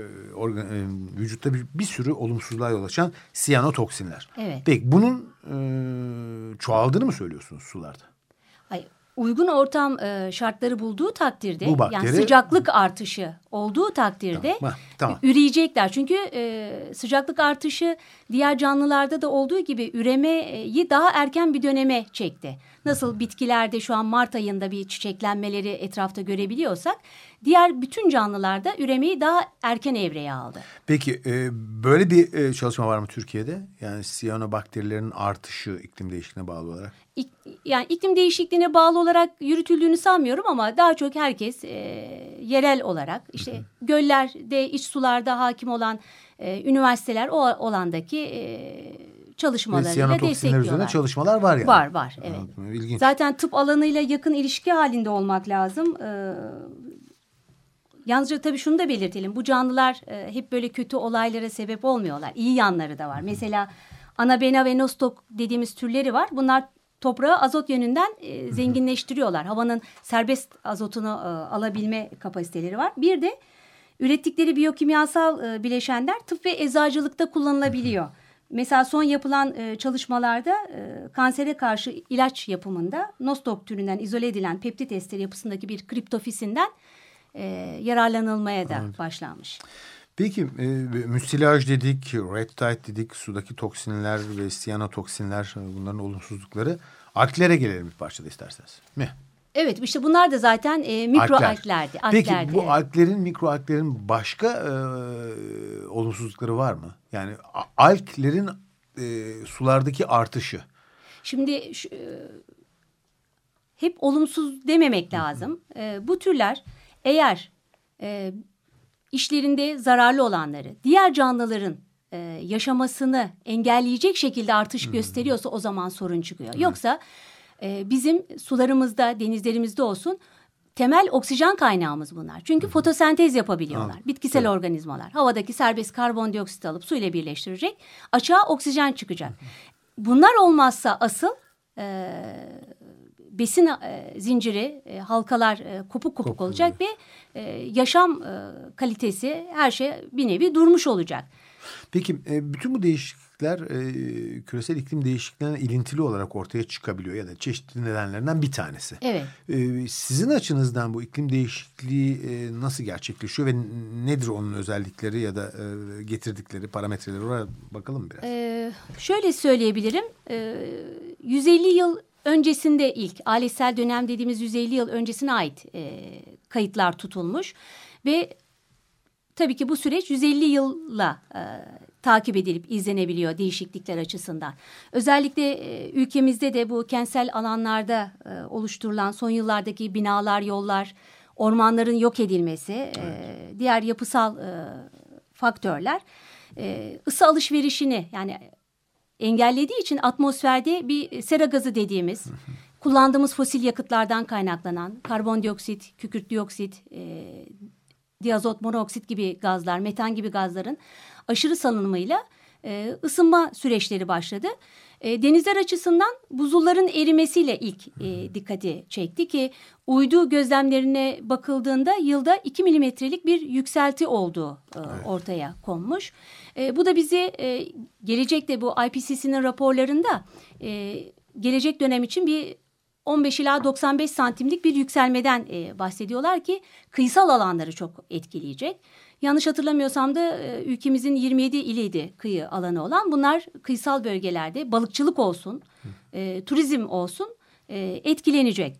e, organ, e, vücutta bir, bir sürü olumsuzluğa yol açan siyanotoksinler. Evet. Peki bunun e, çoğaldığını mı söylüyorsunuz sularda? Ay, uygun ortam e, şartları bulduğu takdirde Bu bakteri- yani sıcaklık artışı olduğu takdirde Tamam, tamam. üreyecekler. Çünkü e, sıcaklık artışı diğer canlılarda da olduğu gibi üremeyi daha erken bir döneme çekti. Nasıl bitkilerde şu an Mart ayında bir çiçeklenmeleri etrafta görebiliyorsak diğer bütün canlılarda üremeyi daha erken evreye aldı. Peki e, böyle bir e, çalışma var mı Türkiye'de? Yani siyanobakterilerin artışı iklim değişikliğine bağlı olarak. İk- yani iklim değişikliğine bağlı olarak yürütüldüğünü sanmıyorum ama daha çok herkes e, yerel olarak işte göllerde iç sularda hakim olan e, üniversiteler o alandaki e, çalışmalarıyla siyanotoksinler üzerine destekliyorlar. çalışmalar var yani. Var var evet. Anladım, İlginç. Zaten tıp alanıyla yakın ilişki halinde olmak lazım. Ee, yalnızca tabii şunu da belirtelim. Bu canlılar e, hep böyle kötü olaylara sebep olmuyorlar. İyi yanları da var. Mesela Anabena ve Nostok dediğimiz türleri var. Bunlar toprağı azot yönünden e, zenginleştiriyorlar. Havanın serbest azotunu e, alabilme kapasiteleri var. Bir de ürettikleri biyokimyasal e, bileşenler tıp ve eczacılıkta kullanılabiliyor. Mesela son yapılan e, çalışmalarda e, kansere karşı ilaç yapımında Nostok türünden izole edilen peptit esteri yapısındaki bir kriptofisinden e, yararlanılmaya da başlanmış. Peki e, müsilaj dedik, red tide dedik, sudaki toksinler ve siyanotoksinler e, bunların olumsuzlukları. Alklere gelelim bir parçada isterseniz. Mi? Evet işte bunlar da zaten e, mikro Alkler. alklerdi. Peki alklerdi, bu evet. alklerin, mikro alklerin başka e, olumsuzlukları var mı? Yani alklerin e, sulardaki artışı. Şimdi şu, e, hep olumsuz dememek lazım. E, bu türler eğer e, işlerinde zararlı olanları diğer canlıların e, yaşamasını engelleyecek şekilde artış gösteriyorsa o zaman sorun çıkıyor. Yoksa e, bizim sularımızda denizlerimizde olsun temel oksijen kaynağımız bunlar. Çünkü fotosentez yapabiliyorlar. Bitkisel organizmalar. Havadaki serbest karbondioksit alıp su ile birleştirecek. Açığa oksijen çıkacak. Bunlar olmazsa asıl e, besin e, zinciri, e, halkalar e, kopuk kopuk olacak ve e, yaşam e, kalitesi her şey bir nevi durmuş olacak. Peki e, bütün bu değişiklikler e, küresel iklim değişikliklerine ilintili olarak ortaya çıkabiliyor ya da çeşitli nedenlerinden bir tanesi. Evet. E, sizin açınızdan bu iklim değişikliği e, nasıl gerçekleşiyor ve nedir onun özellikleri ya da e, getirdikleri parametreleri oraya bakalım biraz. Ee, şöyle söyleyebilirim. Ee, 150 yıl öncesinde ilk ailesel dönem dediğimiz 150 yıl öncesine ait e, kayıtlar tutulmuş ve tabii ki bu süreç 150 yılla e, takip edilip izlenebiliyor değişiklikler açısından. Özellikle e, ülkemizde de bu kentsel alanlarda e, oluşturulan son yıllardaki binalar, yollar, ormanların yok edilmesi, e, diğer yapısal e, faktörler e, ısı alışverişini yani engellediği için atmosferde bir sera gazı dediğimiz kullandığımız fosil yakıtlardan kaynaklanan karbondioksit, kükürt dioksit, e, diazot monoksit gibi gazlar, metan gibi gazların aşırı salınımıyla e, ısınma süreçleri başladı. E, denizler açısından buzulların erimesiyle ilk e, dikkati çekti ki uydu gözlemlerine bakıldığında yılda 2 milimetrelik bir yükselti olduğu e, ortaya konmuş. E, bu da bizi e, gelecekte bu IPCC'nin raporlarında e, gelecek dönem için bir 15 ila 95 santimlik bir yükselmeden e, bahsediyorlar ki kıyısal alanları çok etkileyecek. Yanlış hatırlamıyorsam da e, ülkemizin 27 iliydi kıyı alanı olan. Bunlar kıyısal bölgelerde balıkçılık olsun, e, turizm olsun e, etkilenecek.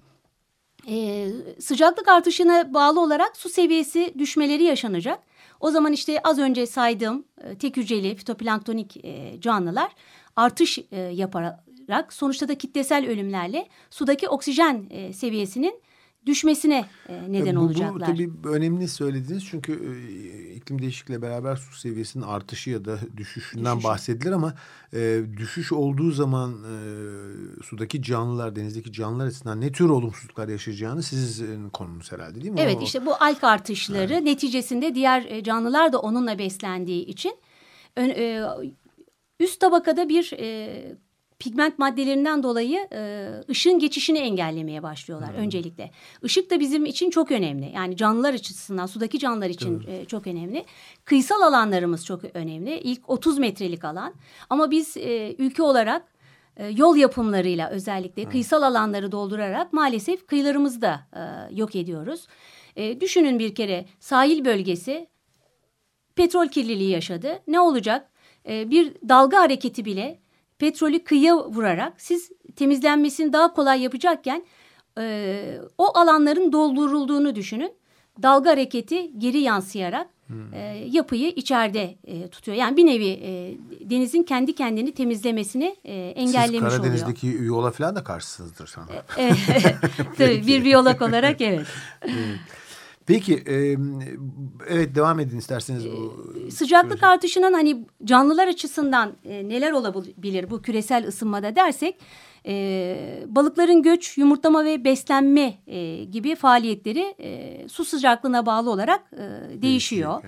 E, sıcaklık artışına bağlı olarak su seviyesi düşmeleri yaşanacak. O zaman işte az önce saydığım e, tek hücreli fitoplanktonik e, canlılar artış e, yaparak sonuçta da kitlesel ölümlerle sudaki oksijen e, seviyesinin düşmesine e, neden bu, Bu olacaklar. tabii önemli söylediğiniz çünkü e, iklim değişikliğiyle beraber su seviyesinin artışı ya da düşüşünden Düşüşü. bahsedilir ama e, düşüş olduğu zaman e, sudaki canlılar, denizdeki canlılar açısından ne tür olumsuzluklar yaşayacağını sizin konunuz herhalde değil mi? Evet O- işte bu alg artışları neticesinde diğer e, canlılar da onunla beslendiği için ön- e, üst tabakada bir e, pigment maddelerinden dolayı e, ışığın geçişini engellemeye başlıyorlar öncelikle. Işık da bizim için çok önemli. Yani canlılar açısından, sudaki canlılar için e, çok önemli. Kıyısal alanlarımız çok önemli. İlk 30 metrelik alan. Ama biz e, ülke olarak e, yol yapımlarıyla özellikle kıyısal alanları doldurarak maalesef kıyılarımızı da e, yok ediyoruz. E, düşünün bir kere sahil bölgesi petrol kirliliği yaşadı. Ne olacak? E, bir dalga hareketi bile petrolü kıyıya vurarak siz temizlenmesini daha kolay yapacakken e, o alanların doldurulduğunu düşünün. Dalga hareketi geri yansıyarak e, yapıyı içeride e, tutuyor. Yani bir nevi e, denizin kendi kendini temizlemesini e, Siz engellemiş oluyor. Karadeniz'deki yola falan da karşısınızdır sanırım. Evet, tabii bir biyolog olarak evet. Peki e, evet devam edin isterseniz bu. Sıcaklık artışının hani canlılar açısından e, neler olabilir bu küresel ısınmada dersek e, balıkların göç, yumurtlama ve beslenme e, gibi faaliyetleri e, su sıcaklığına bağlı olarak e, değişiyor.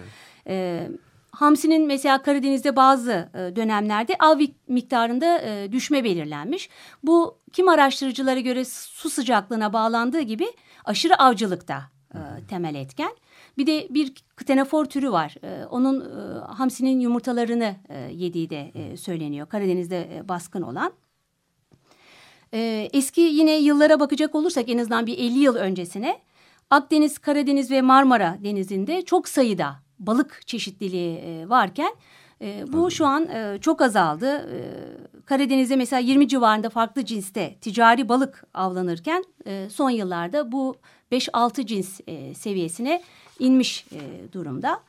E, hamsinin mesela Karadeniz'de bazı e, dönemlerde av miktarında e, düşme belirlenmiş. Bu kim araştırıcılara göre su sıcaklığına bağlandığı gibi aşırı avcılıkta e, temel etken. Bir de bir ktenafor türü var. E, onun e, hamsinin yumurtalarını e, yediği de e, söyleniyor. Karadeniz'de e, baskın olan. E, eski yine yıllara bakacak olursak en azından bir 50 yıl öncesine Akdeniz, Karadeniz ve Marmara denizinde çok sayıda balık çeşitliliği e, varken e, bu şu an e, çok azaldı. E, Karadeniz'de mesela 20 civarında farklı cinste ticari balık avlanırken e, son yıllarda bu 5-6 cins e, seviyesine inmiş e, durumda.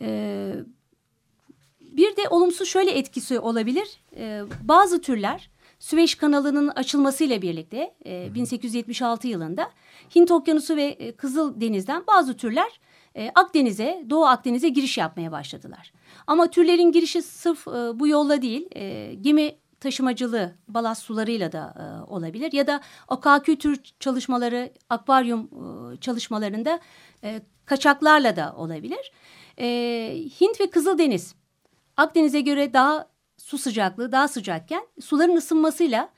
E, bir de olumsuz şöyle etkisi olabilir. E, bazı türler Süveyş kanalının açılmasıyla birlikte e, 1876 yılında Hint Okyanusu ve e, Kızıldeniz'den bazı türler e, Akdeniz'e, Doğu Akdeniz'e giriş yapmaya başladılar. Ama türlerin girişi sırf e, bu yolla değil, e, gemi taşımacılığı balast sularıyla da e, olabilir. Ya da OKQ tür çalışmaları, akvaryum e, çalışmalarında e, kaçaklarla da olabilir. E, Hint ve Kızıldeniz Akdeniz'e göre daha su sıcaklığı daha sıcakken suların ısınmasıyla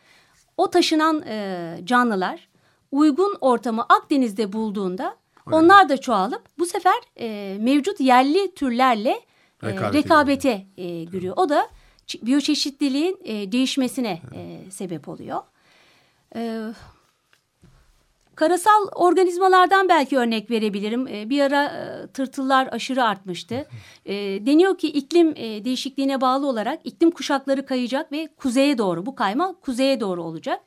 o taşınan e, canlılar uygun ortamı Akdeniz'de bulduğunda onlar da çoğalıp bu sefer e, mevcut yerli türlerle e, Rekabete e, giriyor. O da biyoçeşitliliğin e, değişmesine e, sebep oluyor. E, Karasal organizmalardan belki örnek verebilirim. E, bir ara e, tırtıllar aşırı artmıştı. E, deniyor ki iklim e, değişikliğine bağlı olarak iklim kuşakları kayacak ve kuzeye doğru bu kayma kuzeye doğru olacak.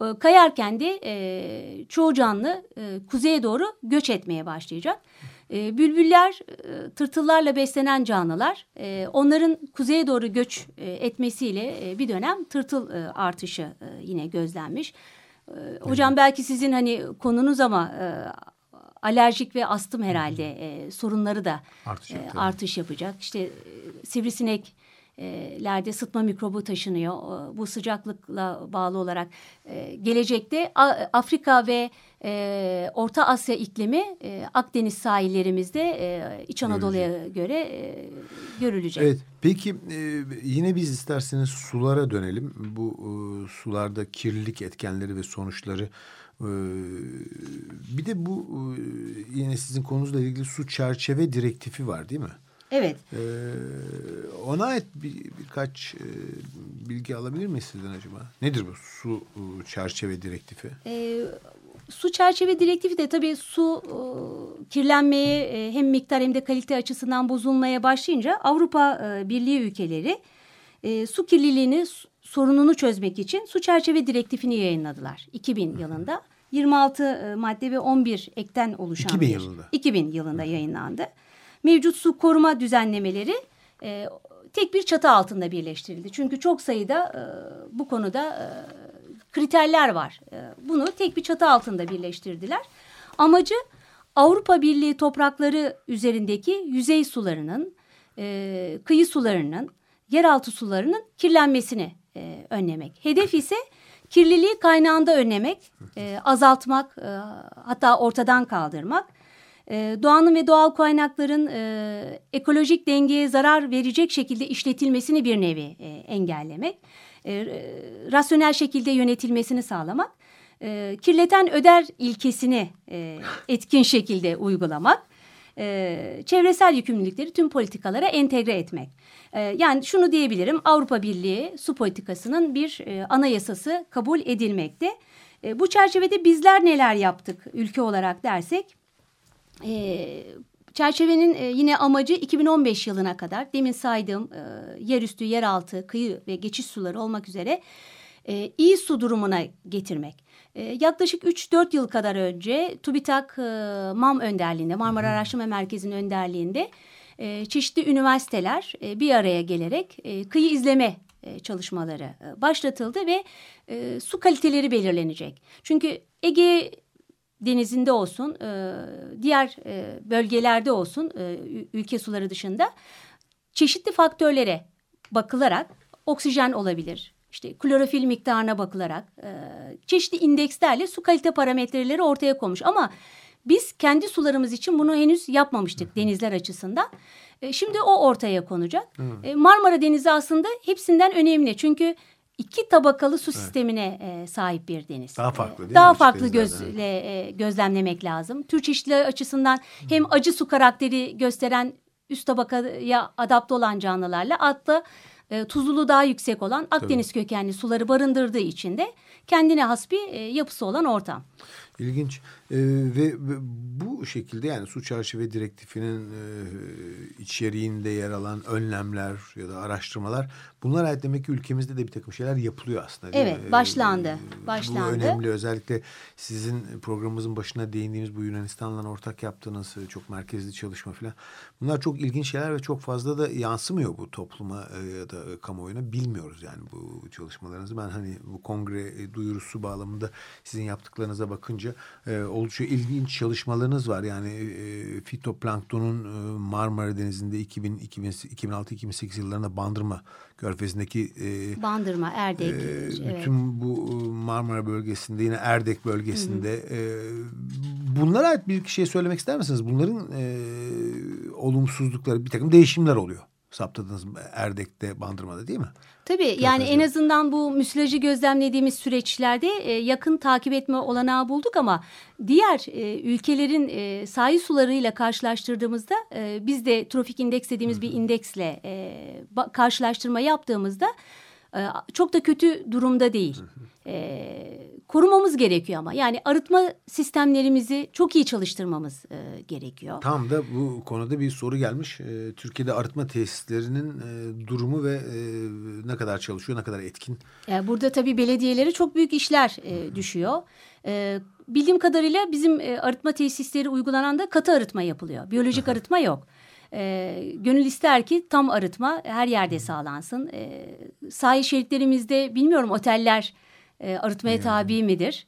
E, kayarken de e, çoğu canlı e, kuzeye doğru göç etmeye başlayacak. E, bülbüller e, tırtıllarla beslenen canlılar. E, onların kuzeye doğru göç e, etmesiyle e, bir dönem tırtıl e, artışı e, yine gözlenmiş. Ee, Hocam belki sizin hani konunuz ama e, alerjik ve astım herhalde e, sorunları da Artış e, artış yapacak. İşte e, sivrisinek e, lerde sıtma mikrobu taşınıyor. E, Bu sıcaklıkla bağlı olarak e, gelecekte Afrika ve e, Orta Asya iklimi e, Akdeniz sahillerimizde e, İç Anadolu'ya göre e, görülecek. Evet. Peki e, yine biz isterseniz sulara dönelim. Bu e, sularda kirlilik etkenleri ve sonuçları. e, bir de bu e, yine sizin konunuzla ilgili su çerçeve direktifi var değil mi? Evet. E, ona ait bir, birkaç e, bilgi alabilir miyiz sizden acaba? Nedir bu su e, çerçeve direktifi? E, su çerçeve direktifi de tabii su e, kirlenmeye e, hem miktar hem de kalite açısından bozulmaya başlayınca Avrupa e, Birliği ülkeleri e, su kirliliğini sorununu çözmek için su çerçeve direktifini yayınladılar 2000 yılında. 26 e, madde ve 11 ekten oluşan 2000 bir- yılında. 2000 yılında yayınlandı. Mevcut su koruma düzenlemeleri e, tek bir çatı altında birleştirildi. Çünkü çok sayıda e, bu konuda e, kriterler var. E, bunu tek bir çatı altında birleştirdiler. Amacı Avrupa Birliği toprakları üzerindeki yüzey sularının, e, kıyı sularının, yeraltı sularının kirlenmesini e, önlemek. Hedef ise kirliliği kaynağında önlemek, e, azaltmak, hatta ortadan kaldırmak. Doğanın ve doğal kaynakların e, ekolojik dengeye zarar verecek şekilde işletilmesini bir nevi e, engellemek. E, rasyonel şekilde yönetilmesini sağlamak. E, kirleten öder ilkesini e, etkin şekilde uygulamak. E, çevresel yükümlülükleri tüm politikalara entegre etmek. E, yani şunu diyebilirim Avrupa Birliği su politikasının bir e, anayasası kabul edilmekte. E, bu çerçevede bizler neler yaptık ülke olarak dersek e, çerçevenin e, yine amacı 2015 yılına kadar demin saydığım e, yerüstü, yeraltı, kıyı ve geçiş suları olmak üzere e, iyi su durumuna getirmek. Yaklaşık 3-4 yıl kadar önce TÜBİTAK MAM önderliğinde, Marmara Araştırma Merkezi'nin önderliğinde çeşitli üniversiteler bir araya gelerek kıyı izleme çalışmaları başlatıldı ve su kaliteleri belirlenecek. Çünkü Ege denizinde olsun, e, diğer e, bölgelerde olsun, e, ülke suları dışında çeşitli faktörlere bakılarak oksijen olabilir. İşte klorofil miktarına bakılarak e, çeşitli indekslerle su kalite parametreleri ortaya konmuş. Ama biz kendi sularımız için bunu henüz yapmamıştık denizler açısından. E, şimdi o ortaya konacak. E, Marmara Denizi aslında hepsinden önemli. Çünkü iki tabakalı su sistemine e, sahip bir deniz. Daha farklı değil mi Daha açık farklı gözle e, gözlemlemek lazım. Tür çeşitliliği açısından hem acı su karakteri gösteren üst tabakaya adapte olan canlılarla atla e, tuzluluğu daha yüksek olan Akdeniz kökenli suları barındırdığı için de kendine has bir e, yapısı olan ortam. İlginç Ee, ve, bu şekilde yani su çerçeve direktifinin e, içeriğinde yer alan önlemler ya da araştırmalar bunlar ait demek ki ülkemizde de bir takım şeyler yapılıyor aslında. değil Evet, mi? başlandı, Ee, Bu başlandı. önemli özellikle sizin programımızın başına değindiğimiz bu Yunanistan'la ortak yaptığınız e, çok merkezli çalışma falan. Bunlar çok ilginç şeyler ve çok fazla da yansımıyor bu topluma e, ya da e, kamuoyuna bilmiyoruz yani bu çalışmalarınızı. Ben hani bu kongre e, duyurusu bağlamında sizin yaptıklarınıza bakınca e, oldukça ilginç çalışmalarınız var. Yani e, fitoplanktonun e, Marmara Denizi'nde 2000, 2006-2008 yıllarında Bandırma Körfezi'ndeki e, Bandırma, Erdek. evet. bütün bu e, Marmara bölgesinde yine Erdek bölgesinde e, bunlara ait bir şey söylemek ister misiniz? Bunların e, olumsuzlukları bir takım değişimler oluyor. Saptadınız Erdek'te Bandırma'da değil mi? Tabii yani en azından bu müsilajı gözlemlediğimiz süreçlerde e, yakın takip etme olanağı bulduk ama diğer e, ülkelerin e, sahil sularıyla karşılaştırdığımızda e, biz de trofik indeks dediğimiz bir indeksle e, karşılaştırma yaptığımızda e, çok da kötü durumda değil. E, korumamız gerekiyor ama yani arıtma sistemlerimizi çok iyi çalıştırmamız e, gerekiyor. Tam da bu konuda bir soru gelmiş. E, Türkiye'de arıtma tesislerinin e, durumu ve e, ne kadar çalışıyor, ne kadar etkin. Yani burada tabii belediyelere çok büyük işler e, düşüyor. E, bildiğim kadarıyla bizim e, arıtma tesisleri uygulanan da katı arıtma yapılıyor. Biyolojik arıtma yok. E, gönül ister ki tam arıtma her yerde sağlansın. E, sahil şeritlerimizde bilmiyorum oteller e, arıtmaya tabi midir?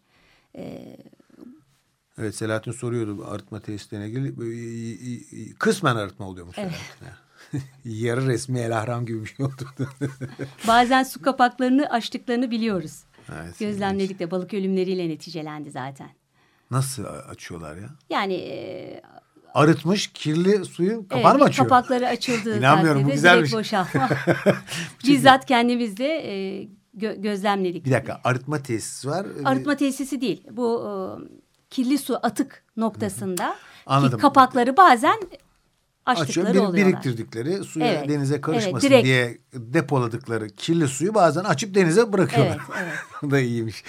Evet Selahattin soruyordu arıtma tesislerine ilgili. Kısmen arıtma oluyormuş. Evet. Selahattin. Yarı resmi el ahram gibi bir şey oldu. Bazen su kapaklarını açtıklarını biliyoruz. Evet, Gözlemledik de balık ölümleriyle neticelendi zaten. Nasıl açıyorlar ya? Yani e, Arıtmış kirli suyu evet, kapağını mı bir açıyor? kapakları açıldığı İnanmıyorum, bu güzelmiş. direkt boşaltma. Bizzat kendimiz de e, gö- gözlemledik. Bir dakika arıtma tesisi var. Ee, Arıtma tesisi değil. Bu e, kirli su atık noktasında Anladım. ki kapakları bazen Açıyor, açtıkları bir- oluyorlar. biriktirdikleri suya Evet, denize karışmasın evet, direkt. diye depoladıkları kirli suyu bazen açıp denize bırakıyorlar. Evet, evet. Da iyiymiş.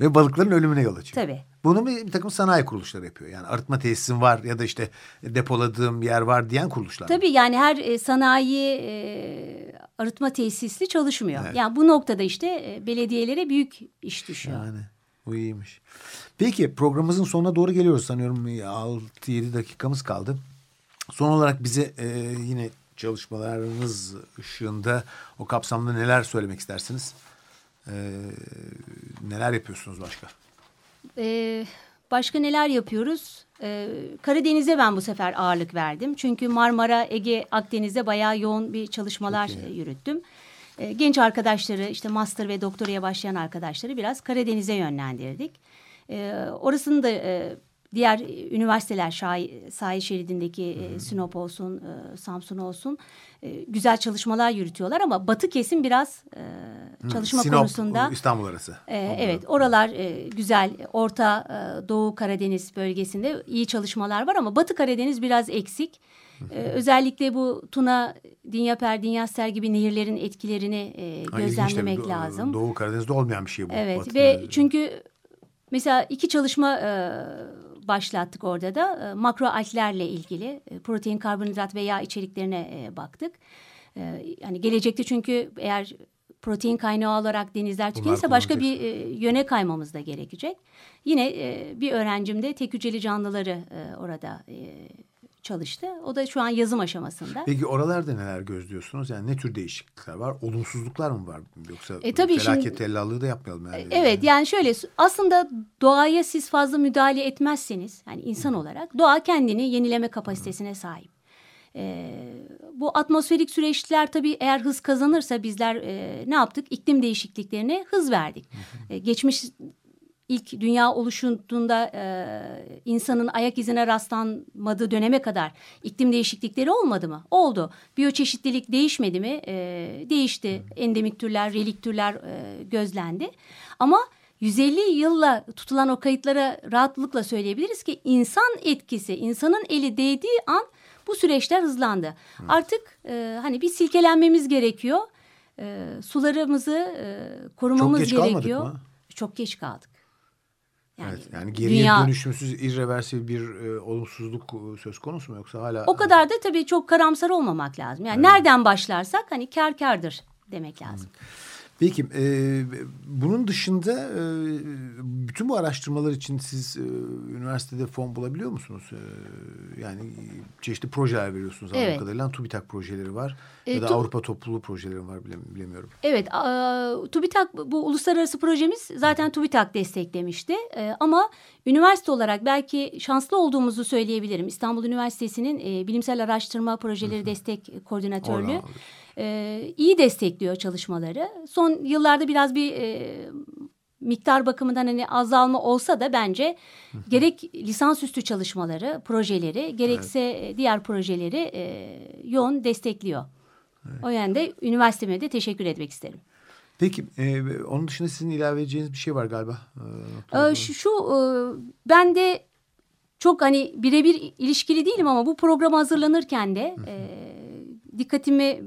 Ve balıkların ölümüne yol açıyor. Tabii. Bunu bir, bir takım sanayi kuruluşları yapıyor. Yani arıtma tesisin var ya da işte depoladığım yer var diyen kuruluşlar. Tabii yani her e, sanayi e, arıtma tesisli çalışmıyor. Yani bu noktada işte e, belediyelere büyük iş düşüyor. Yani bu iyiymiş. Peki programımızın sonuna doğru geliyoruz sanıyorum 6-7 dakikamız kaldı. Son olarak bize e, yine çalışmalarınız ışığında o kapsamda neler söylemek istersiniz? E, neler yapıyorsunuz başka? Ee, başka neler yapıyoruz? Ee, Karadeniz'e ben bu sefer ağırlık verdim. Çünkü Marmara, Ege, Akdeniz'de bayağı yoğun bir çalışmalar e, yürüttüm. Ee, genç arkadaşları işte master ve doktoraya başlayan arkadaşları biraz Karadeniz'e yönlendirdik. Ee, orasını da e, diğer üniversiteler şahi- sahil şeridindeki e, Sinop olsun, e, Samsun olsun e, güzel çalışmalar yürütüyorlar ama batı kesim biraz e, çalışma Sinop, konusunda İstanbul arası. evet, oralar e, güzel. Orta e, Doğu Karadeniz bölgesinde iyi çalışmalar var ama Batı Karadeniz biraz eksik. Ee, özellikle bu Tuna, Dinyaper, Dinyaster gibi nehirlerin etkilerini e, Ha, gözlemlemek. Do- lazım. Doğu Karadeniz'de olmayan bir şey bu. Evet Batı ve Karadeniz'de. çünkü mesela iki çalışma e, başlattık orada da e, makro alglerle ilgili e, protein, karbonhidrat ve yağ içeriklerine e, baktık. E, yani gelecekte çünkü eğer protein kaynağı olarak denizler tükenirse başka bir e, yöne kaymamız da gerekecek. Yine e, bir öğrencim de tek hücreli canlıları e, orada e, çalıştı. O da şu an yazım aşamasında. Peki oralarda neler gözlüyorsunuz? Yani ne tür değişiklikler var? Olumsuzluklar mı var? Yoksa E, tabii felaket şimdi- tellallığı da yapmayalım. Yani. Evet yani şöyle aslında doğaya siz fazla müdahale etmezseniz yani insan olarak doğa kendini yenileme kapasitesine sahip. Ee, bu atmosferik süreçler tabii eğer hız kazanırsa bizler e, ne yaptık? İklim değişikliklerine hız verdik. Ee, geçmiş ilk dünya oluşumunda e, insanın ayak izine rastlanmadığı döneme kadar iklim değişiklikleri olmadı mı? Oldu. Biyoçeşitlilik değişmedi mi? E, değişti. Endemik türler, relik türler e, gözlendi. Ama 150 yılla tutulan o kayıtlara rahatlıkla söyleyebiliriz ki insan etkisi, insanın eli değdiği an bu süreçler hızlandı. Artık e, hani bir silkelenmemiz gerekiyor. E, sularımızı e, korumamız Çok geç gerekiyor. mı? Çok geç kaldık. Evet, yani geriye dünya- dönüşümsüz, irreversil bir e, olumsuzluk e, söz konusu mu yoksa hala? O kadar da tabii çok karamsar olmamak lazım. Yani nereden başlarsak hani kar kardır demek lazım. Peki e, bunun dışında e, bütün bu araştırmalar için siz e, üniversitede fon bulabiliyor musunuz? E, yani çeşitli projeler veriyorsunuz anladığım Evet. kadarıyla. TÜBİTAK projeleri var E, ya da tu- Avrupa topluluğu projeleri var bile- bilemiyorum. Evet, a, TÜBİTAK bu uluslararası projemiz zaten TÜBİTAK desteklemişti. E, ama üniversite olarak belki şanslı olduğumuzu söyleyebilirim. İstanbul Üniversitesi'nin e, bilimsel araştırma projeleri destek koordinatörlüğü Oradan e, iyi destekliyor çalışmaları. Son yıllarda biraz bir e, miktar bakımından hani azalma olsa da bence gerek lisansüstü çalışmaları, projeleri, gerekse e, diğer projeleri e, yoğun destekliyor. O yönde üniversiteme de teşekkür etmek isterim. Peki e, onun dışında sizin ilave edeceğiniz bir şey var galiba. E, Ee, şu, şu e, ben de çok hani birebir ilişkili değilim ama bu programa hazırlanırken de e, dikkatimi e,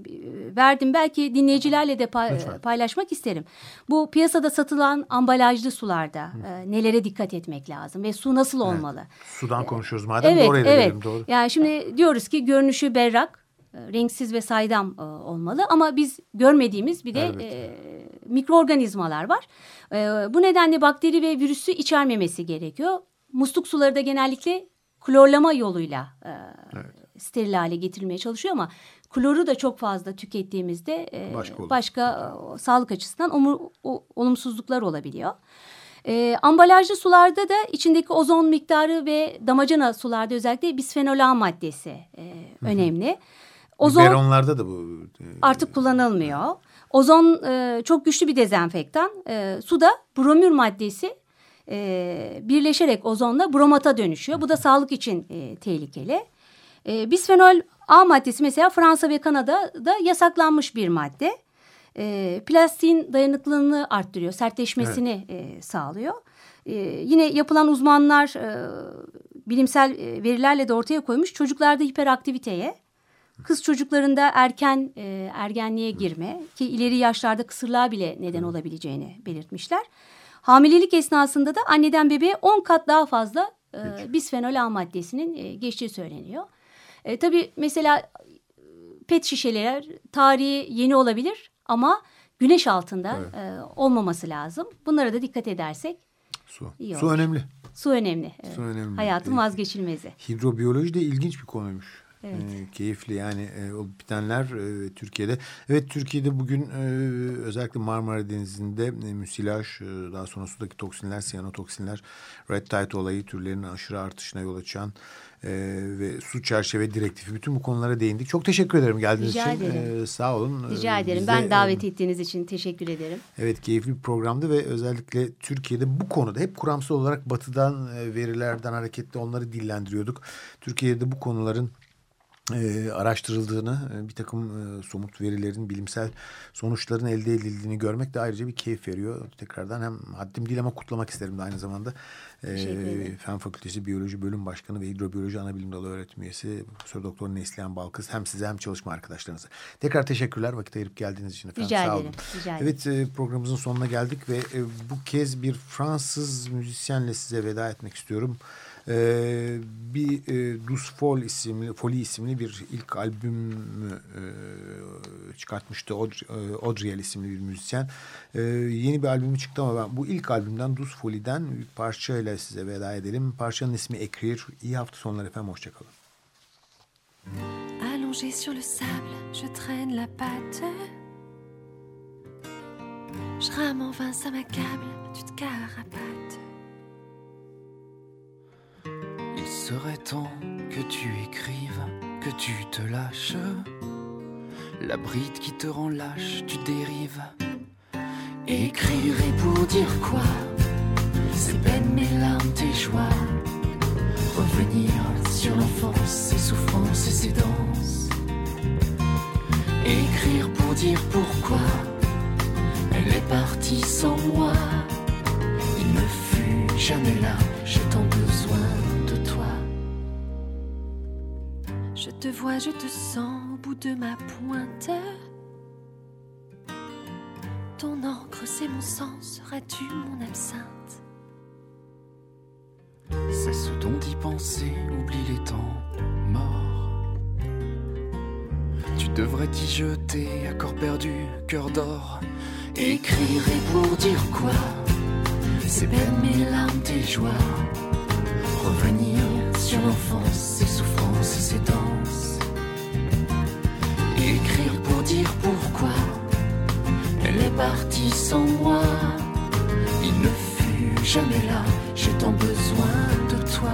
verdim. Belki dinleyicilerle de pa- Lütfen. paylaşmak isterim. Bu piyasada satılan ambalajlı sularda e, nelere dikkat etmek lazım ve su nasıl olmalı? Sudan konuşuyoruz madem Evet, oraya evet. verelim doğru. Yani şimdi diyoruz ki görünüşü berrak, e, renksiz ve saydam e, olmalı ama biz görmediğimiz bir de Elbette. e, mikroorganizmalar var. E, bu nedenle bakteri ve virüsü içermemesi gerekiyor. Musluk suları da genellikle klorlama yoluyla e, steril hale getirilmeye çalışıyor ama kloru da çok fazla tükettiğimizde e, Başka olur. başka e, sağlık açısından o- olumsuzluklar olabiliyor. E, ambalajlı sularda da içindeki ozon miktarı ve damacana sularda özellikle bisfenol A maddesi e, önemli. Ozon Biberonlarda da bu. e, artık kullanılmıyor. Ozon e, çok güçlü bir dezenfektan. E, suda bromür maddesi e, birleşerek ozonla bromata dönüşüyor. Bu da sağlık için e, tehlikeli. E, bisfenol A maddesi mesela Fransa ve Kanada'da yasaklanmış bir madde. E, plastiğin dayanıklılığını arttırıyor, sertleşmesini e, sağlıyor. E, yine yapılan uzmanlar e, bilimsel e, verilerle de ortaya koymuş çocuklarda hiperaktiviteye, kız çocuklarında erken e, ergenliğe girme ki ileri yaşlarda kısırlığa bile neden olabileceğini belirtmişler. Hamilelik esnasında da anneden bebeğe 10 kat daha fazla e, bisfenol A maddesinin e, geçtiği söyleniyor. E, tabii mesela pet şişeler tarihi yeni olabilir ama güneş altında Evet. e, olmaması lazım. Bunlara da dikkat edersek Su. İyi Su olur. önemli. su önemli. Evet. Su önemli. Hayatın Evet. vazgeçilmezi. Hidrobiyoloji de ilginç bir konuymuş. Evet. Ee, keyifli yani e, olup bitenler e, Türkiye'de. Evet Türkiye'de bugün e, özellikle Marmara Denizi'nde e, müsilaj, e, daha sonra sudaki toksinler, siyanotoksinler, red tide olayı türlerinin aşırı artışına yol açan e, ve su çerçeve direktifi bütün bu konulara değindik. Çok teşekkür ederim geldiğiniz Rica için. ederim. E, sağ olun. Rica E, ederim. biz de, Ben e, davet ettiğiniz için teşekkür ederim. Evet keyifli bir programdı ve özellikle Türkiye'de bu konuda hep kuramsal olarak batıdan e, verilerden hareketle onları dillendiriyorduk. Türkiye'de bu konuların e, araştırıldığını, e, bir takım e, somut verilerin, bilimsel sonuçların elde edildiğini görmek de ayrıca bir keyif veriyor. Tekrardan hem haddim değil ama kutlamak isterim de aynı zamanda. E. Fen Fakültesi Biyoloji Bölüm Başkanı ve Hidrobiyoloji Anabilim Dalı Öğretim Üyesi Profesör Doktor Neslihan Balkız hem size hem çalışma arkadaşlarınıza. Tekrar teşekkürler vakit ayırıp geldiğiniz için efendim. Rica Sağ ederim, olun. rica ederim. Evet e, programımızın sonuna geldik ve e, bu kez bir Fransız müzisyenle size veda etmek istiyorum. E, bir e, Dus Fol isimli, Folie isimli bir ilk albüm e, çıkartmıştı. E, Audriel isimli bir müzisyen. E, yeni bir albümü çıktı ama ben bu ilk albümden Dus Folie'den bir parçayla size veda edelim. Parçanın ismi Ekrir. İyi hafta sonları efendim. Hoşçakalın. Allongé sur le sable, je traîne la patte. Je rame en vain, ça m'accable, tu te carapates. Il serait temps que tu écrives, que tu te lâches. La bride qui te rend lâche, tu dérives. Écrire et pour dire quoi? Ces peines, mes larmes, tes joies. Revenir sur l'enfance, ses souffrances et ses danses. Écrire pour dire pourquoi? Elle est partie sans moi. Il ne fut jamais là, te vois, je te sens au bout de ma pointe. Ton encre, c'est mon sang, seras-tu mon absinthe? Cesse donc d'y penser, oublie les temps morts. Tu devrais t'y jeter à corps perdu, cœur d'or. Écrire et pour dire quoi? Ces peines, mes larmes, tes joies. Revenir sur l'enfance, ses souffrances et ses danses. Dire pourquoi elle est partie sans moi. Il ne fut jamais là, j'ai tant besoin de toi.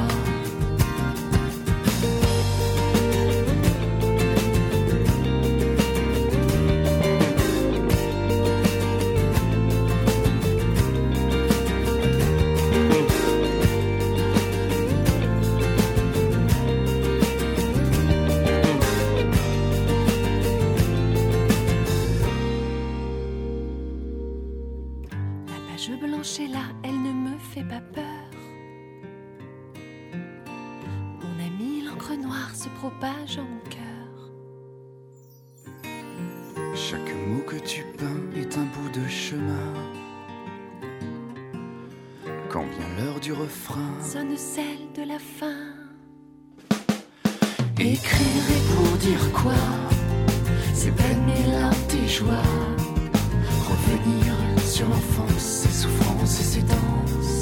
Sur l'enfance, ses souffrances et ses danses.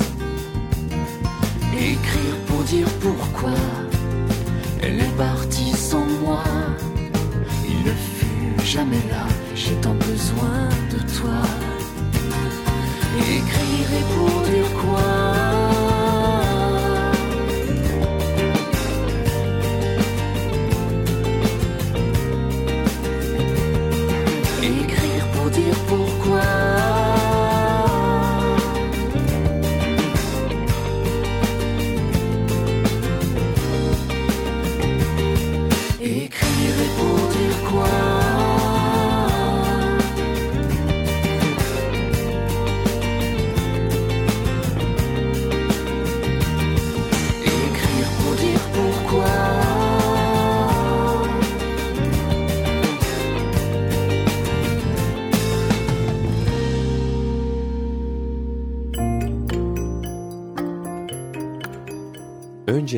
Écrire pour dire pourquoi elle est partie sans moi. Il ne fut jamais là, j'ai tant besoin de toi. Écrire et pour dire quoi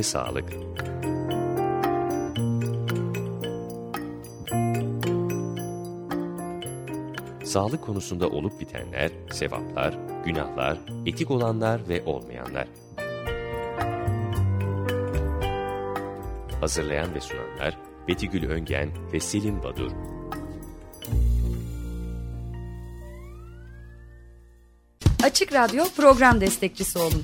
Önce sağlık. Sağlık konusunda olup bitenler, sevaplar, günahlar, etik olanlar ve olmayanlar. Hazırlayan ve sunanlar Betigül Öngen ve Selim Badur. Açık Radyo program destekçisi olun.